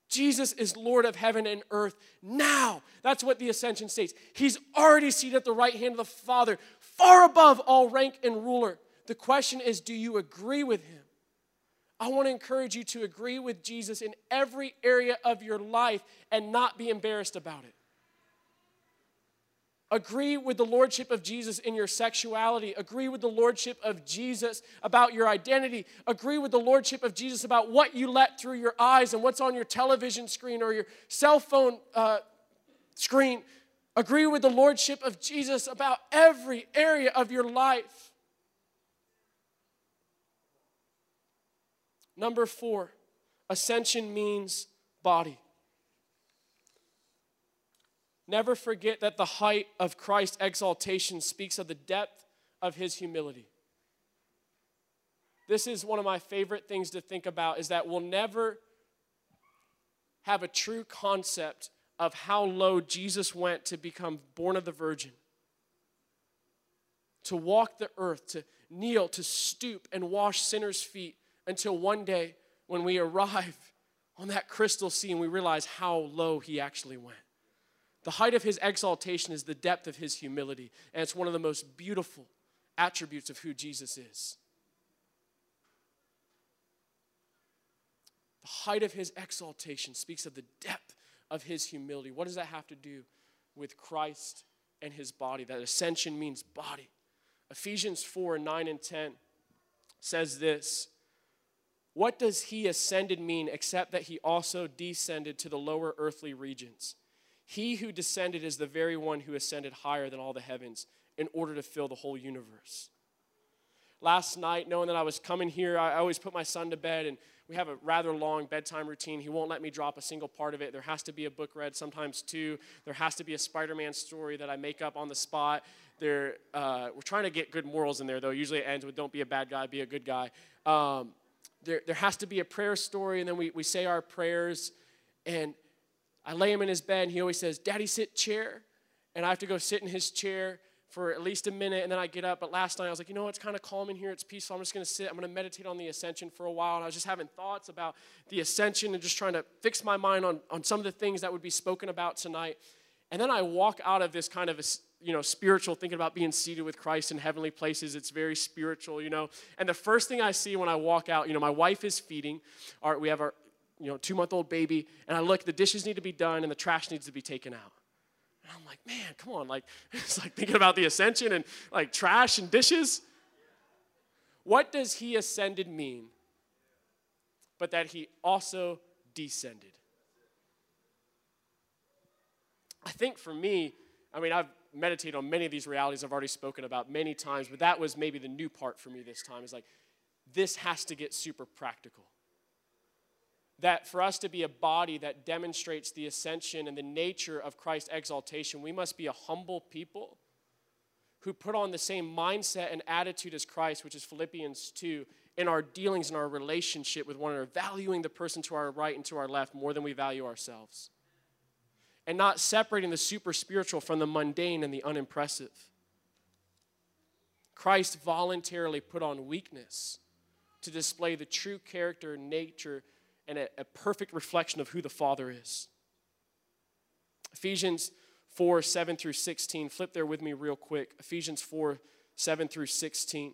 Jesus is Lord of heaven and earth now. That's what the ascension states. He's already seated at the right hand of the Father, far above all rank and ruler. The question is do you agree with him? I want to encourage you to agree with Jesus in every area of your life and not be embarrassed about it. Agree with the lordship of Jesus in your sexuality. Agree with the lordship of Jesus about your identity. Agree with the lordship of Jesus about what you let through your eyes and what's on your television screen or your cell phone uh, screen. Agree with the lordship of Jesus about every area of your life. Number four, ascension means body. Never forget that the height of Christ's exaltation speaks of the depth of his humility. This is one of my favorite things to think about is that we'll never have a true concept of how low Jesus went to become born of the virgin. To walk the earth, to kneel, to stoop and wash sinners' feet until one day when we arrive on that crystal sea and we realize how low he actually went. The height of his exaltation is the depth of his humility, and it's one of the most beautiful attributes of who Jesus is. The height of his exaltation speaks of the depth of his humility. What does that have to do with Christ and his body? That ascension means body. Ephesians 4 9 and 10 says this what does he ascended mean except that he also descended to the lower earthly regions? He who descended is the very one who ascended higher than all the heavens in order to fill the whole universe. Last night, knowing that I was coming here, I always put my son to bed, and we have a rather long bedtime routine. He won't let me drop a single part of it. There has to be a book read, sometimes two. There has to be a Spider Man story that I make up on the spot. There, uh, we're trying to get good morals in there, though. Usually it ends with don't be a bad guy, be a good guy. Um, there, there has to be a prayer story, and then we, we say our prayers. And I lay him in his bed, and he always says, Daddy, sit chair. And I have to go sit in his chair for at least a minute, and then I get up. But last night I was like, you know, it's kind of calm in here. It's peaceful. I'm just going to sit. I'm going to meditate on the ascension for a while. And I was just having thoughts about the ascension and just trying to fix my mind on, on some of the things that would be spoken about tonight. And then I walk out of this kind of you know, spiritual, thinking about being seated with Christ in heavenly places. It's very spiritual, you know. And the first thing I see when I walk out, you know, my wife is feeding. Our, we have our, you know, two month old baby, and I look, the dishes need to be done and the trash needs to be taken out. And I'm like, man, come on. Like, it's like thinking about the ascension and like trash and dishes. What does he ascended mean? But that he also descended. I think for me, I mean, I've meditated on many of these realities I've already spoken about many times, but that was maybe the new part for me this time is like, this has to get super practical. That for us to be a body that demonstrates the ascension and the nature of Christ's exaltation, we must be a humble people who put on the same mindset and attitude as Christ, which is Philippians 2, in our dealings and our relationship with one another, valuing the person to our right and to our left more than we value ourselves. And not separating the super spiritual from the mundane and the unimpressive. Christ voluntarily put on weakness to display the true character and nature and a, a perfect reflection of who the Father is. Ephesians 4 7 through 16. Flip there with me real quick. Ephesians 4 7 through 16.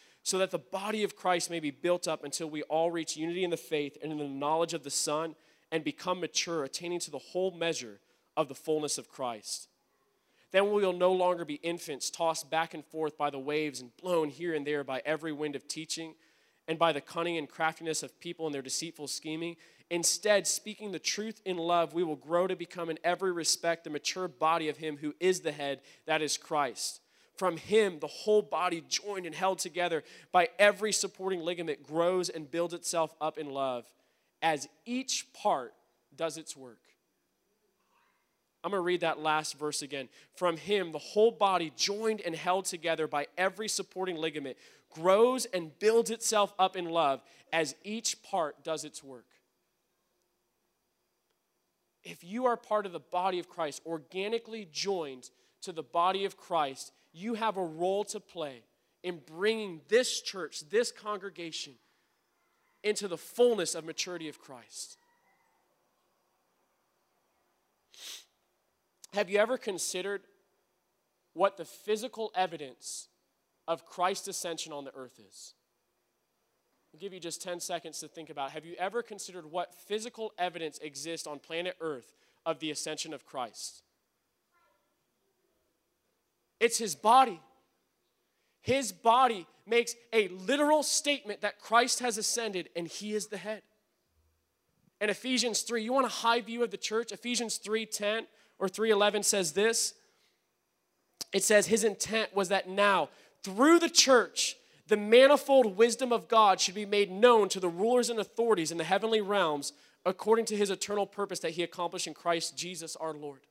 so that the body of Christ may be built up until we all reach unity in the faith and in the knowledge of the Son and become mature, attaining to the whole measure of the fullness of Christ. Then we will no longer be infants tossed back and forth by the waves and blown here and there by every wind of teaching and by the cunning and craftiness of people and their deceitful scheming. Instead, speaking the truth in love, we will grow to become in every respect the mature body of Him who is the head, that is Christ. From Him, the whole body, joined and held together by every supporting ligament, grows and builds itself up in love as each part does its work. I'm going to read that last verse again. From him, the whole body, joined and held together by every supporting ligament, grows and builds itself up in love as each part does its work. If you are part of the body of Christ, organically joined to the body of Christ, you have a role to play in bringing this church, this congregation, into the fullness of maturity of Christ. Have you ever considered what the physical evidence of Christ's ascension on the earth is? I'll give you just 10 seconds to think about. Have you ever considered what physical evidence exists on planet Earth of the ascension of Christ? It's his body. His body makes a literal statement that Christ has ascended and he is the head. In Ephesians 3, you want a high view of the church? Ephesians 3:10 or 3:11 says this. It says his intent was that now through the church the manifold wisdom of God should be made known to the rulers and authorities in the heavenly realms according to his eternal purpose that he accomplished in Christ Jesus our Lord.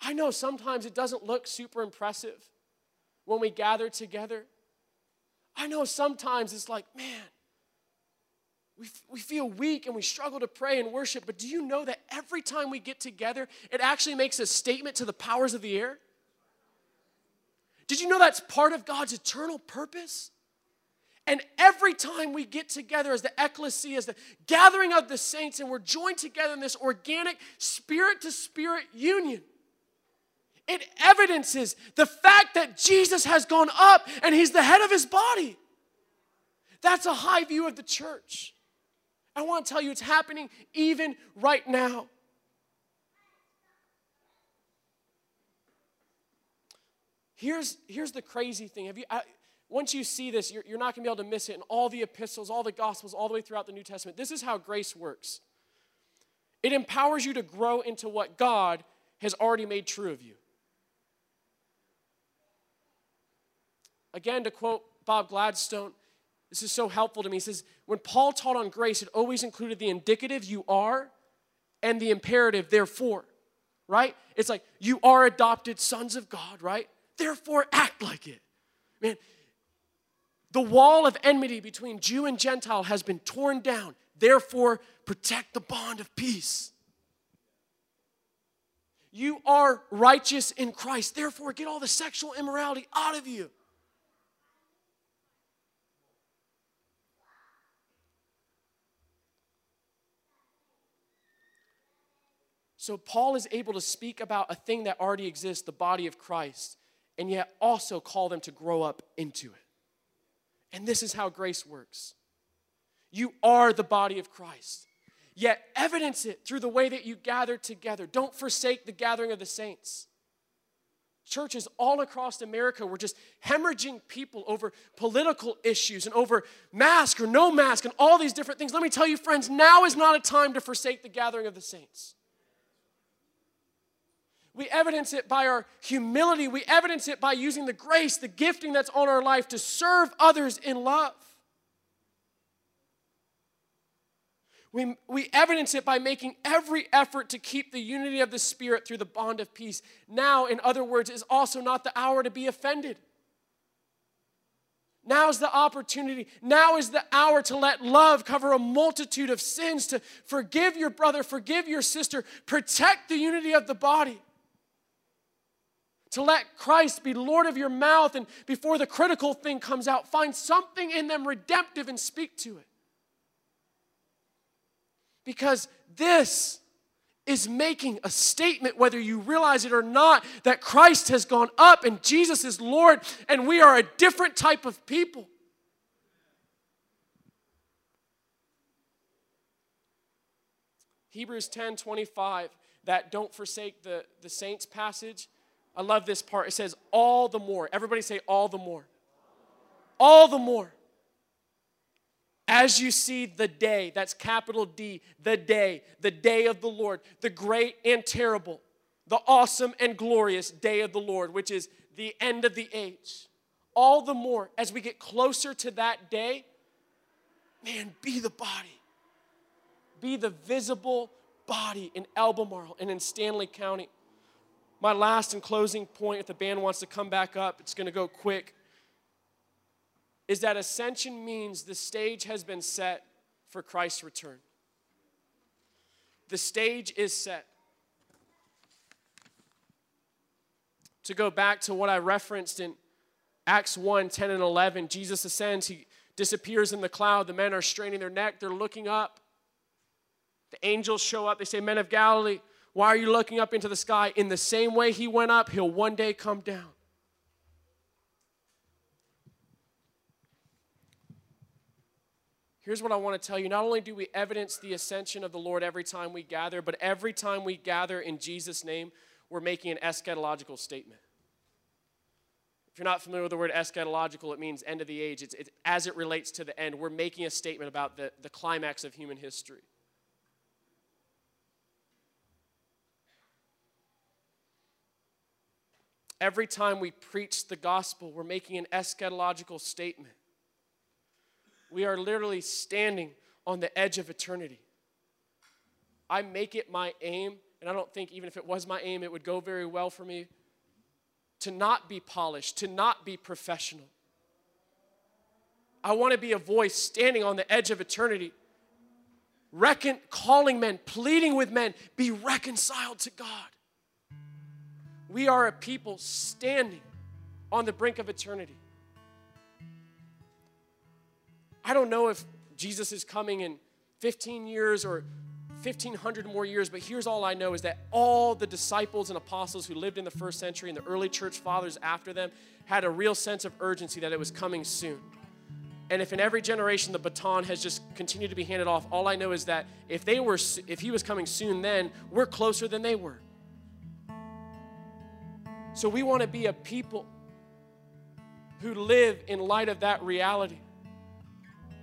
I know sometimes it doesn't look super impressive when we gather together. I know sometimes it's like, man, we, we feel weak and we struggle to pray and worship, but do you know that every time we get together, it actually makes a statement to the powers of the air? Did you know that's part of God's eternal purpose? And every time we get together as the ecclesia, as the gathering of the saints, and we're joined together in this organic spirit to spirit union, it evidences the fact that Jesus has gone up and he's the head of his body. That's a high view of the church. I want to tell you, it's happening even right now. Here's, here's the crazy thing. Have you, I, once you see this, you're, you're not going to be able to miss it in all the epistles, all the gospels, all the way throughout the New Testament. This is how grace works it empowers you to grow into what God has already made true of you. Again, to quote Bob Gladstone, this is so helpful to me. He says, when Paul taught on grace, it always included the indicative, you are, and the imperative, therefore, right? It's like, you are adopted sons of God, right? Therefore, act like it. Man, The wall of enmity between Jew and Gentile has been torn down. Therefore, protect the bond of peace. You are righteous in Christ. Therefore, get all the sexual immorality out of you. So, Paul is able to speak about a thing that already exists, the body of Christ, and yet also call them to grow up into it. And this is how grace works you are the body of Christ, yet evidence it through the way that you gather together. Don't forsake the gathering of the saints. Churches all across America were just hemorrhaging people over political issues and over mask or no mask and all these different things. Let me tell you, friends, now is not a time to forsake the gathering of the saints. We evidence it by our humility. We evidence it by using the grace, the gifting that's on our life to serve others in love. We, we evidence it by making every effort to keep the unity of the Spirit through the bond of peace. Now, in other words, is also not the hour to be offended. Now is the opportunity. Now is the hour to let love cover a multitude of sins, to forgive your brother, forgive your sister, protect the unity of the body to let Christ be Lord of your mouth, and before the critical thing comes out, find something in them redemptive and speak to it. Because this is making a statement, whether you realize it or not, that Christ has gone up and Jesus is Lord, and we are a different type of people. Hebrews 10 25, that don't forsake the, the saints passage I love this part. It says, all the more. Everybody say, all the more. All the more. As you see the day, that's capital D, the day, the day of the Lord, the great and terrible, the awesome and glorious day of the Lord, which is the end of the age. All the more as we get closer to that day, man, be the body. Be the visible body in Albemarle and in Stanly County my last and closing point, if the band wants to come back up, it's going to go quick, is that ascension means the stage has been set for Christ's return. The stage is set. To go back to what I referenced in Acts 1 10 and 11, Jesus ascends, he disappears in the cloud. The men are straining their neck, they're looking up. The angels show up, they say, Men of Galilee, why are you looking up into the sky? In the same way he went up, he'll one day come down. Here's what I want to tell you. Not only do we evidence the ascension of the Lord every time we gather, but every time we gather in Jesus' name, we're making an eschatological statement. If you're not familiar with the word eschatological, it means end of the age. It's, it's, as it relates to the end. We're making a statement about the, the climax of human history. Every time we preach the gospel, we're making an eschatological statement. We are literally standing on the edge of eternity. I make it my aim, and I don't think even if it was my aim, it would go very well for me to not be polished, to not be professional. I want to be a voice standing on the edge of eternity, recon- calling men, pleading with men, be reconciled to God. We are a people standing on the brink of eternity. I don't know if Jesus is coming in 15 years or 1500 more years, but here's all I know is that all the disciples and apostles who lived in the first century and the early church fathers after them had a real sense of urgency that it was coming soon. And if in every generation the baton has just continued to be handed off, all I know is that if they were if he was coming soon then, we're closer than they were. So we want to be a people who live in light of that reality.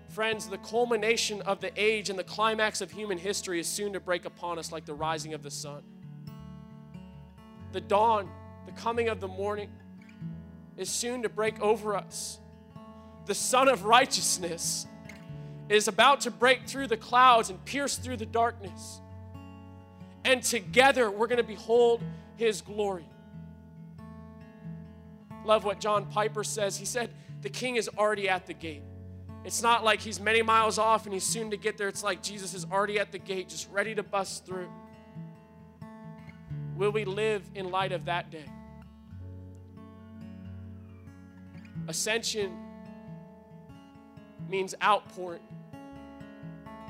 Friends, the culmination of the age and the climax of human history is soon to break upon us like the rising of the sun. The dawn, the coming of the morning, is soon to break over us. The Sun of Righteousness is about to break through the clouds and pierce through the darkness. And together we're going to behold His glory. Love what John Piper says. He said, The king is already at the gate. It's not like he's many miles off and he's soon to get there. It's like Jesus is already at the gate, just ready to bust through. Will we live in light of that day? Ascension means outpouring,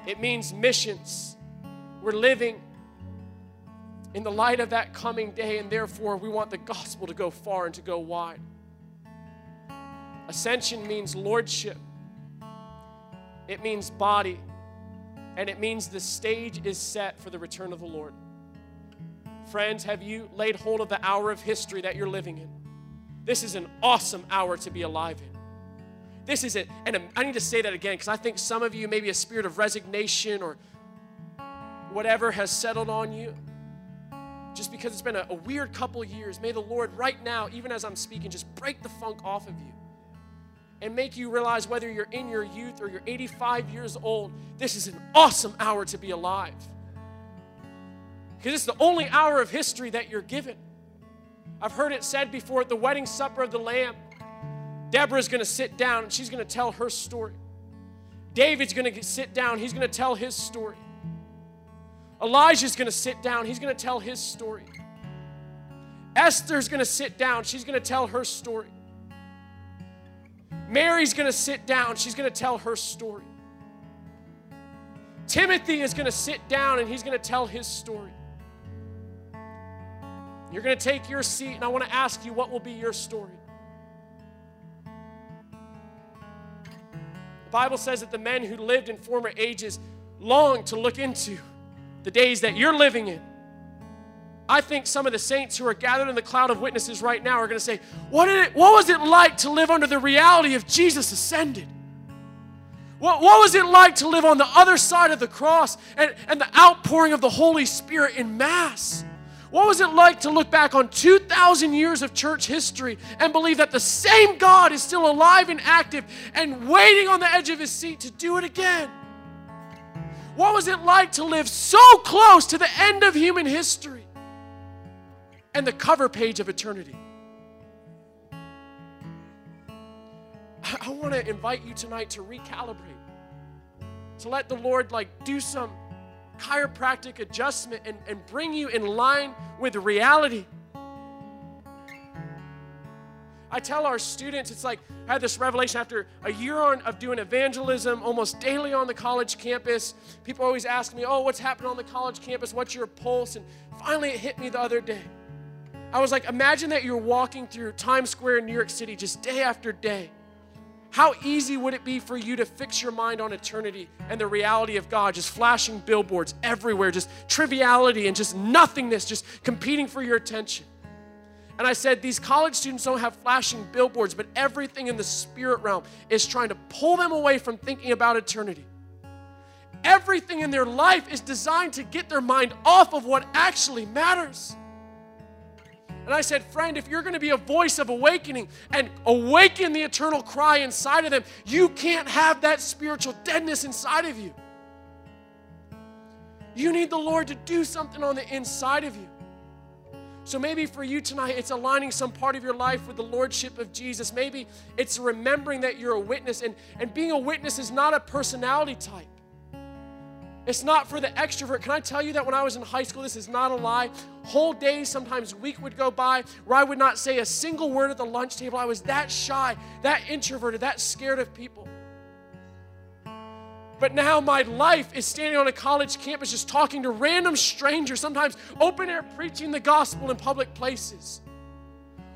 it means missions. We're living in the light of that coming day, and therefore we want the gospel to go far and to go wide. Ascension means lordship, it means body, and it means the stage is set for the return of the Lord. Friends, have you laid hold of the hour of history that you're living in? This is an awesome hour to be alive in. This is it. And I need to say that again because I think some of you, maybe a spirit of resignation or whatever has settled on you just because it's been a, a weird couple years. May the Lord, right now, even as I'm speaking, just break the funk off of you and make you realize whether you're in your youth or you're 85 years old, this is an awesome hour to be alive. Because it's the only hour of history that you're given. I've heard it said before at the wedding supper of the Lamb, Deborah's going to sit down and she's going to tell her story. David's going to sit down, he's going to tell his story. Elijah's going to sit down, he's going to tell his story. Esther's going to sit down, she's going to tell her story. Mary's going to sit down, she's going to tell her story. Timothy is going to sit down and he's going to tell his story. You're going to take your seat, and I want to ask you what will be your story. The Bible says that the men who lived in former ages long to look into the days that you're living in. I think some of the saints who are gathered in the cloud of witnesses right now are going to say, what, did it, what was it like to live under the reality of Jesus ascended? What, what was it like to live on the other side of the cross and, and the outpouring of the Holy Spirit in Mass? What was it like to look back on 2,000 years of church history and believe that the same God is still alive and active and waiting on the edge of his seat to do it again? What was it like to live so close to the end of human history and the cover page of eternity? I want to invite you tonight to recalibrate, to let the Lord like do some chiropractic adjustment and, and bring you in line with reality. I tell our students, it's like I had this revelation after a year on, of doing evangelism almost daily on the college campus. People always ask me, Oh, what's happening on the college campus? What's your pulse? And finally, it hit me the other day. I was like, Imagine that you're walking through Times Square in New York City just day after day how easy would it be for you to fix your mind on eternity and the reality of God, just flashing billboards everywhere, just triviality and just nothingness, just competing for your attention? And I said, These college students don't have flashing billboards, but everything in the spirit realm is trying to pull them away from thinking about eternity. Everything in their life is designed to get their mind off of what actually matters. And I said, friend, if you're going to be a voice of awakening and awaken the eternal cry inside of them, you can't have that spiritual deadness inside of you. You need the Lord to do something on the inside of you. So maybe for you tonight, it's aligning some part of your life with the Lordship of Jesus. Maybe it's remembering that you're a witness. And, and being a witness is not a personality type. It's not for the extrovert. Can I tell you that when I was in high school, this is not a lie. Whole days, sometimes week would go by where I would not say a single word at the lunch table. I was that shy, that introverted, that scared of people. But now my life is standing on a college campus just talking to random strangers, sometimes open air preaching the gospel in public places.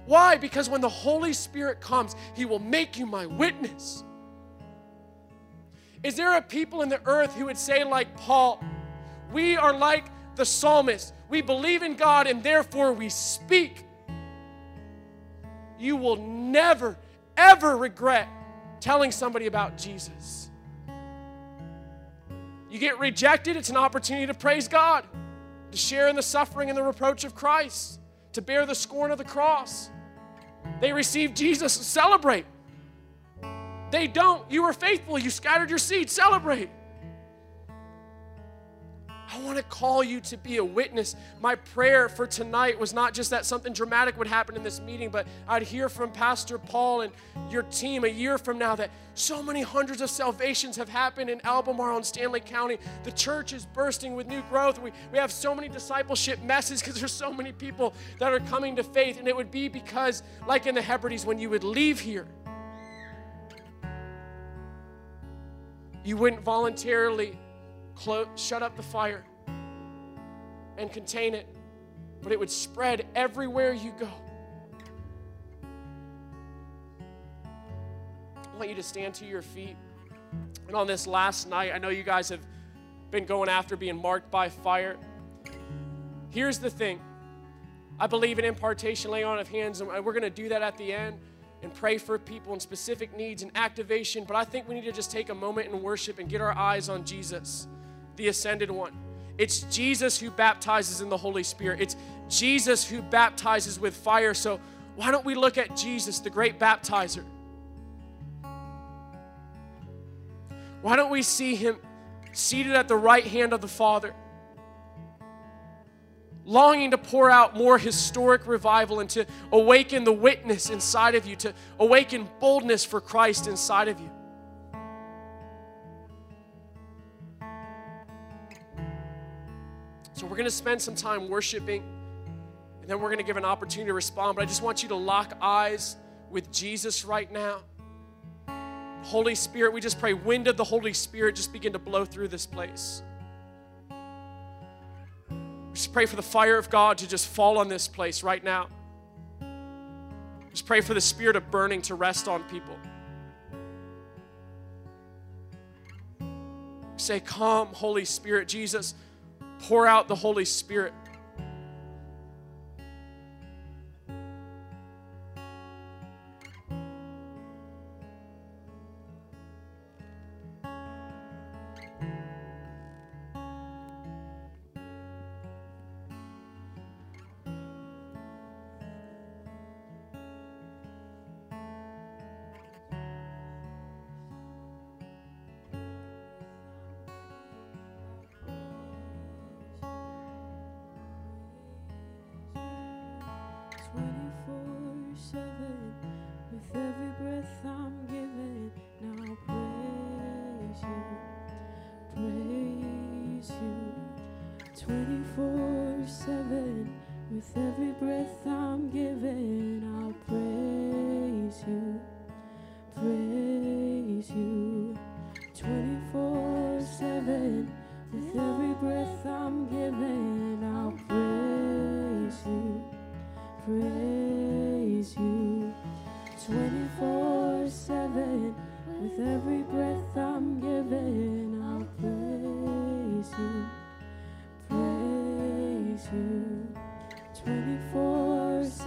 Why? Because when the Holy Spirit comes, He will make you my witness. Is there a people in the earth who would say, like Paul, we are like the psalmist? We believe in God and therefore we speak. You will never, ever regret telling somebody about Jesus. You get rejected, it's an opportunity to praise God, to share in the suffering and the reproach of Christ, to bear the scorn of the cross. They receive Jesus, celebrate. They don't. You were faithful. You scattered your seed. Celebrate. I want to call you to be a witness. My prayer for tonight was not just that something dramatic would happen in this meeting, but I'd hear from Pastor Paul and your team a year from now that so many hundreds of salvations have happened in Albemarle and Stanly County. The church is bursting with new growth. We, we have so many discipleship messes because there's so many people that are coming to faith. And it would be because, like in the Hebrides, when you would leave here, you wouldn't voluntarily close, shut up the fire and contain it, but it would spread everywhere you go. I want you to stand to your feet. And on this last night, I know you guys have been going after being marked by fire. Here's the thing I believe in impartation, laying on of hands, and we're going to do that at the end and pray for people and specific needs and activation. But I think we need to just take a moment and worship and get our eyes on Jesus the ascended one. It's Jesus who baptizes in the Holy Spirit. It's Jesus who baptizes with fire. So why don't we look at Jesus, the great baptizer? Why don't we see him seated at the right hand of the Father, longing to pour out more historic revival and to awaken the witness inside of you, to awaken boldness for Christ inside of you? So we're going to spend some time worshiping, and then we're going to give an opportunity to respond. But I just want you to lock eyes with Jesus right now. Holy Spirit, we just pray, wind of the Holy Spirit just begin to blow through this place. Just pray for the fire of God to just fall on this place right now. Just pray for the spirit of burning to rest on people. Say, Come, Holy Spirit, Jesus pour out the Holy Spirit. breath I'm given, I'll praise you, praise you. 24 7, with every breath I'm given, I'll praise you, praise you. 24 7, with every breath I'm given, I'll praise you, praise you.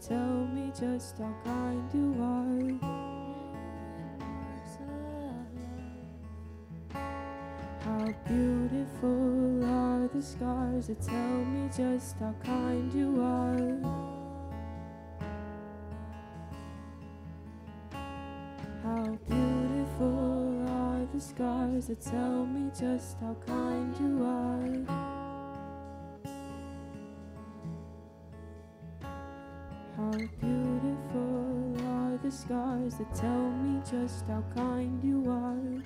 tell me just how kind you are. How beautiful are the scars that tell me just how kind you are. How beautiful are the scars that tell me just how kind you are. Scars that tell me just how kind you are.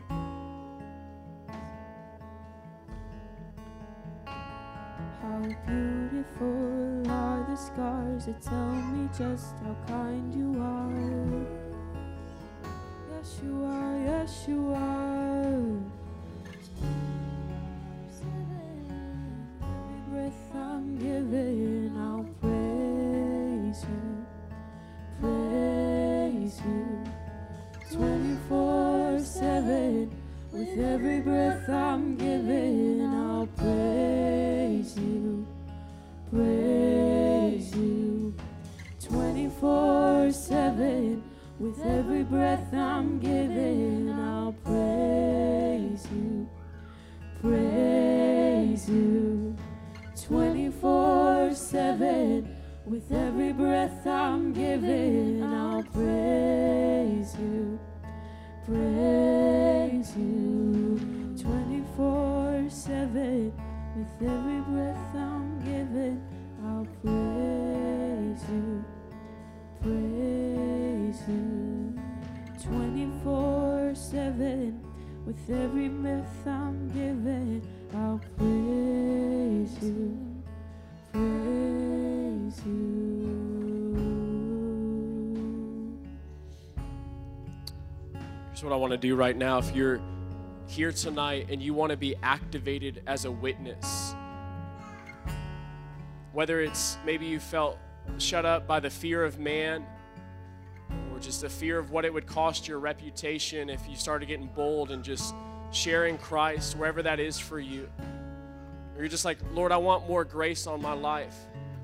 How beautiful are the scars that tell me just how kind you are. Yes, you are, yes, you are. Breath I'm giving, I'll praise you, praise you. 24 7, with every breath I'm giving, I'll praise you, praise you. 24 7, with every breath I'm giving, with every breath I'm giving, I'll praise you, praise you. 24 7, with every breath I'm giving, I'll praise you, praise you. Here's what I want to do right now. If you're here tonight and you want to be activated as a witness, whether it's maybe you felt shut up by the fear of man or just the fear of what it would cost your reputation if you started getting bold and just sharing Christ, wherever that is for you. Or you're just like, Lord, I want more grace on my life.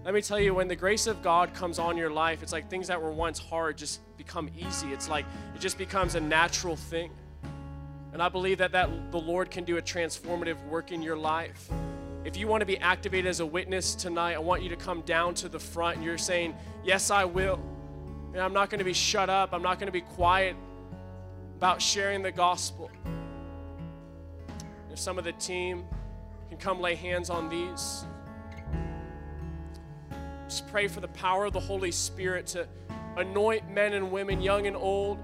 Let me tell you, when the grace of God comes on your life, it's like things that were once hard just become easy. It's like it just becomes a natural thing. And I believe that, that the Lord can do a transformative work in your life. If you want to be activated as a witness tonight, I want you to come down to the front and you're saying, Yes, I will. And I'm not going to be shut up. I'm not going to be quiet about sharing the gospel. If some of the team can come lay hands on these, just pray for the power of the Holy Spirit to anoint men and women, young and old,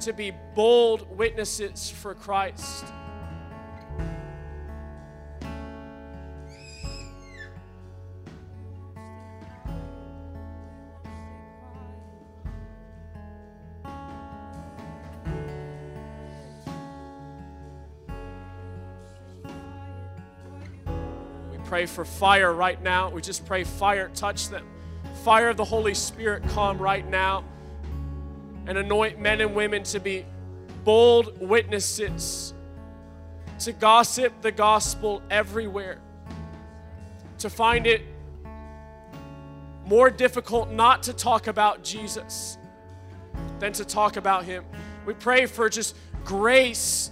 to be bold witnesses for Christ. We pray for fire right now. We just pray fire touch them. Fire of the Holy Spirit come right now and anoint men and women to be bold witnesses, to gossip the gospel everywhere, to find it more difficult not to talk about Jesus than to talk about Him. We pray for just grace,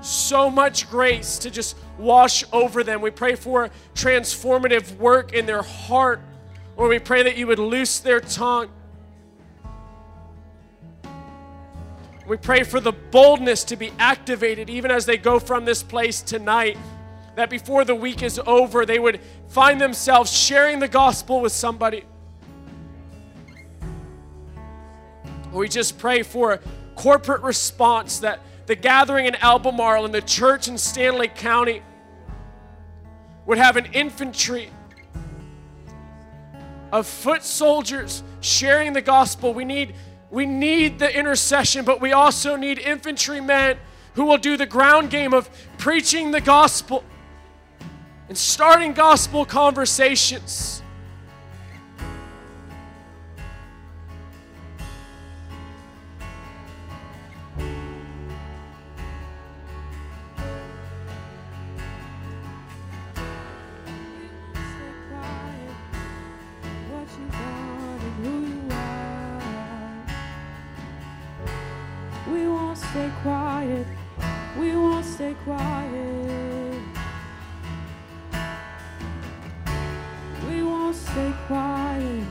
so much grace to just wash over them. We pray for transformative work in their heart. or we pray that you would loose their tongue. We pray for the boldness to be activated even as they go from this place tonight. That before the week is over, they would find themselves sharing the gospel with somebody. We just pray for a corporate response that the gathering in Albemarle and the church in Stanly County would have an infantry of foot soldiers sharing the gospel. We need we need the intercession, but we also need infantrymen who will do the ground game of preaching the gospel and starting gospel conversations. Stay quiet. We won't stay quiet. We won't stay quiet.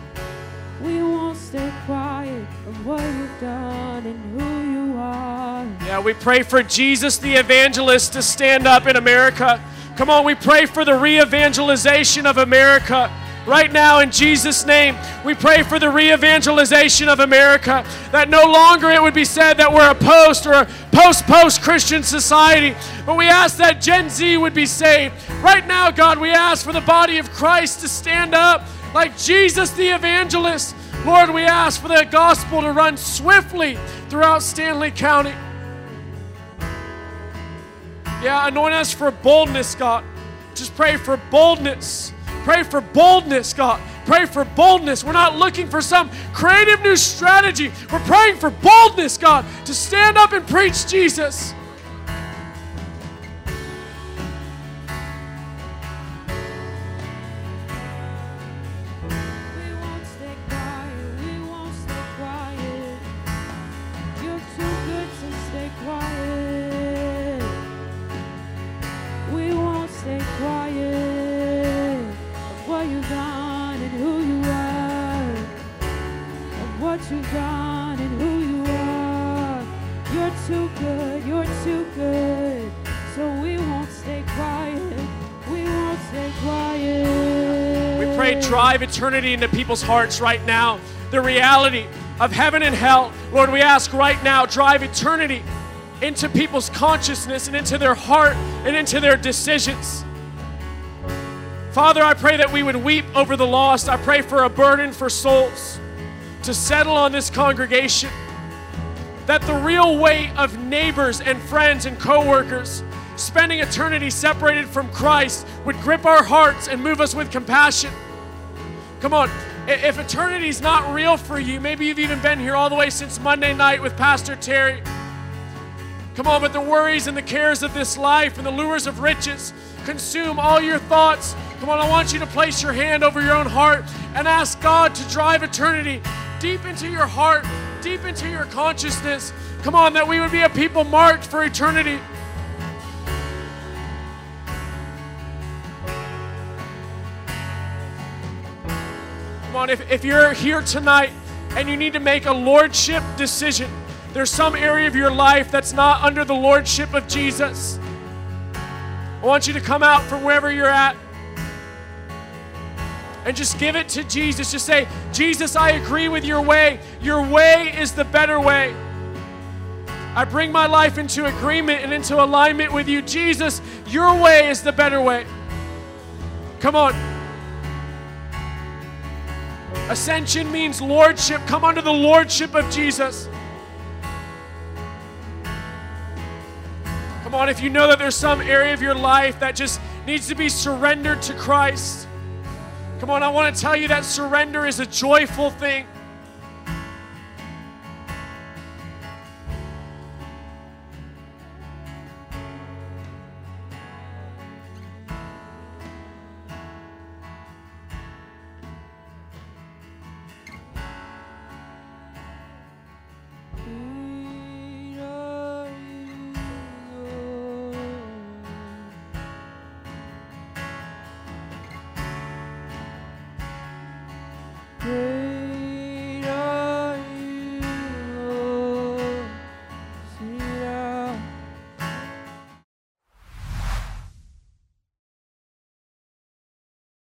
We won't stay quiet of what you've done and who you are. Yeah, we pray for Jesus the evangelist to stand up in America. Come on, we pray for the re evangelization of America. Right now, in Jesus' name, we pray for the re evangelization of America, that no longer it would be said that we're a post or a post post Christian society, but we ask that Gen Z would be saved. Right now, God, we ask for the body of Christ to stand up like Jesus the evangelist. Lord, we ask for the gospel to run swiftly throughout Stanly County. Yeah, anoint us for boldness, God. Just pray for boldness. Pray for boldness, God. Pray for boldness. We're not looking for some creative new strategy. We're praying for boldness, God, to stand up and preach Jesus. Drive eternity into people's hearts right now. The reality of heaven and hell. Lord, we ask right now, drive eternity into people's consciousness and into their heart and into their decisions. Father, I pray that we would weep over the lost. I pray for a burden for souls to settle on this congregation. That the real weight of neighbors and friends and coworkers spending eternity separated from Christ would grip our hearts and move us with compassion. Come on. If eternity's not real for you, maybe you've even been here all the way since Monday night with Pastor Terry. Come on, but the worries and the cares of this life and the lures of riches consume all your thoughts. Come on, I want you to place your hand over your own heart and ask God to drive eternity deep into your heart, deep into your consciousness. Come on, that we would be a people marked for eternity. Come on, if, if you're here tonight and you need to make a lordship decision, there's some area of your life that's not under the lordship of Jesus. I want you to come out from wherever you're at and just give it to Jesus. Just say, Jesus, I agree with your way. Your way is the better way. I bring my life into agreement and into alignment with you. Jesus, your way is the better way. Come on. Ascension means lordship. Come under the lordship of Jesus. Come on, if you know that there's some area of your life that just needs to be surrendered to Christ. Come on, I want to tell you that surrender is a joyful thing.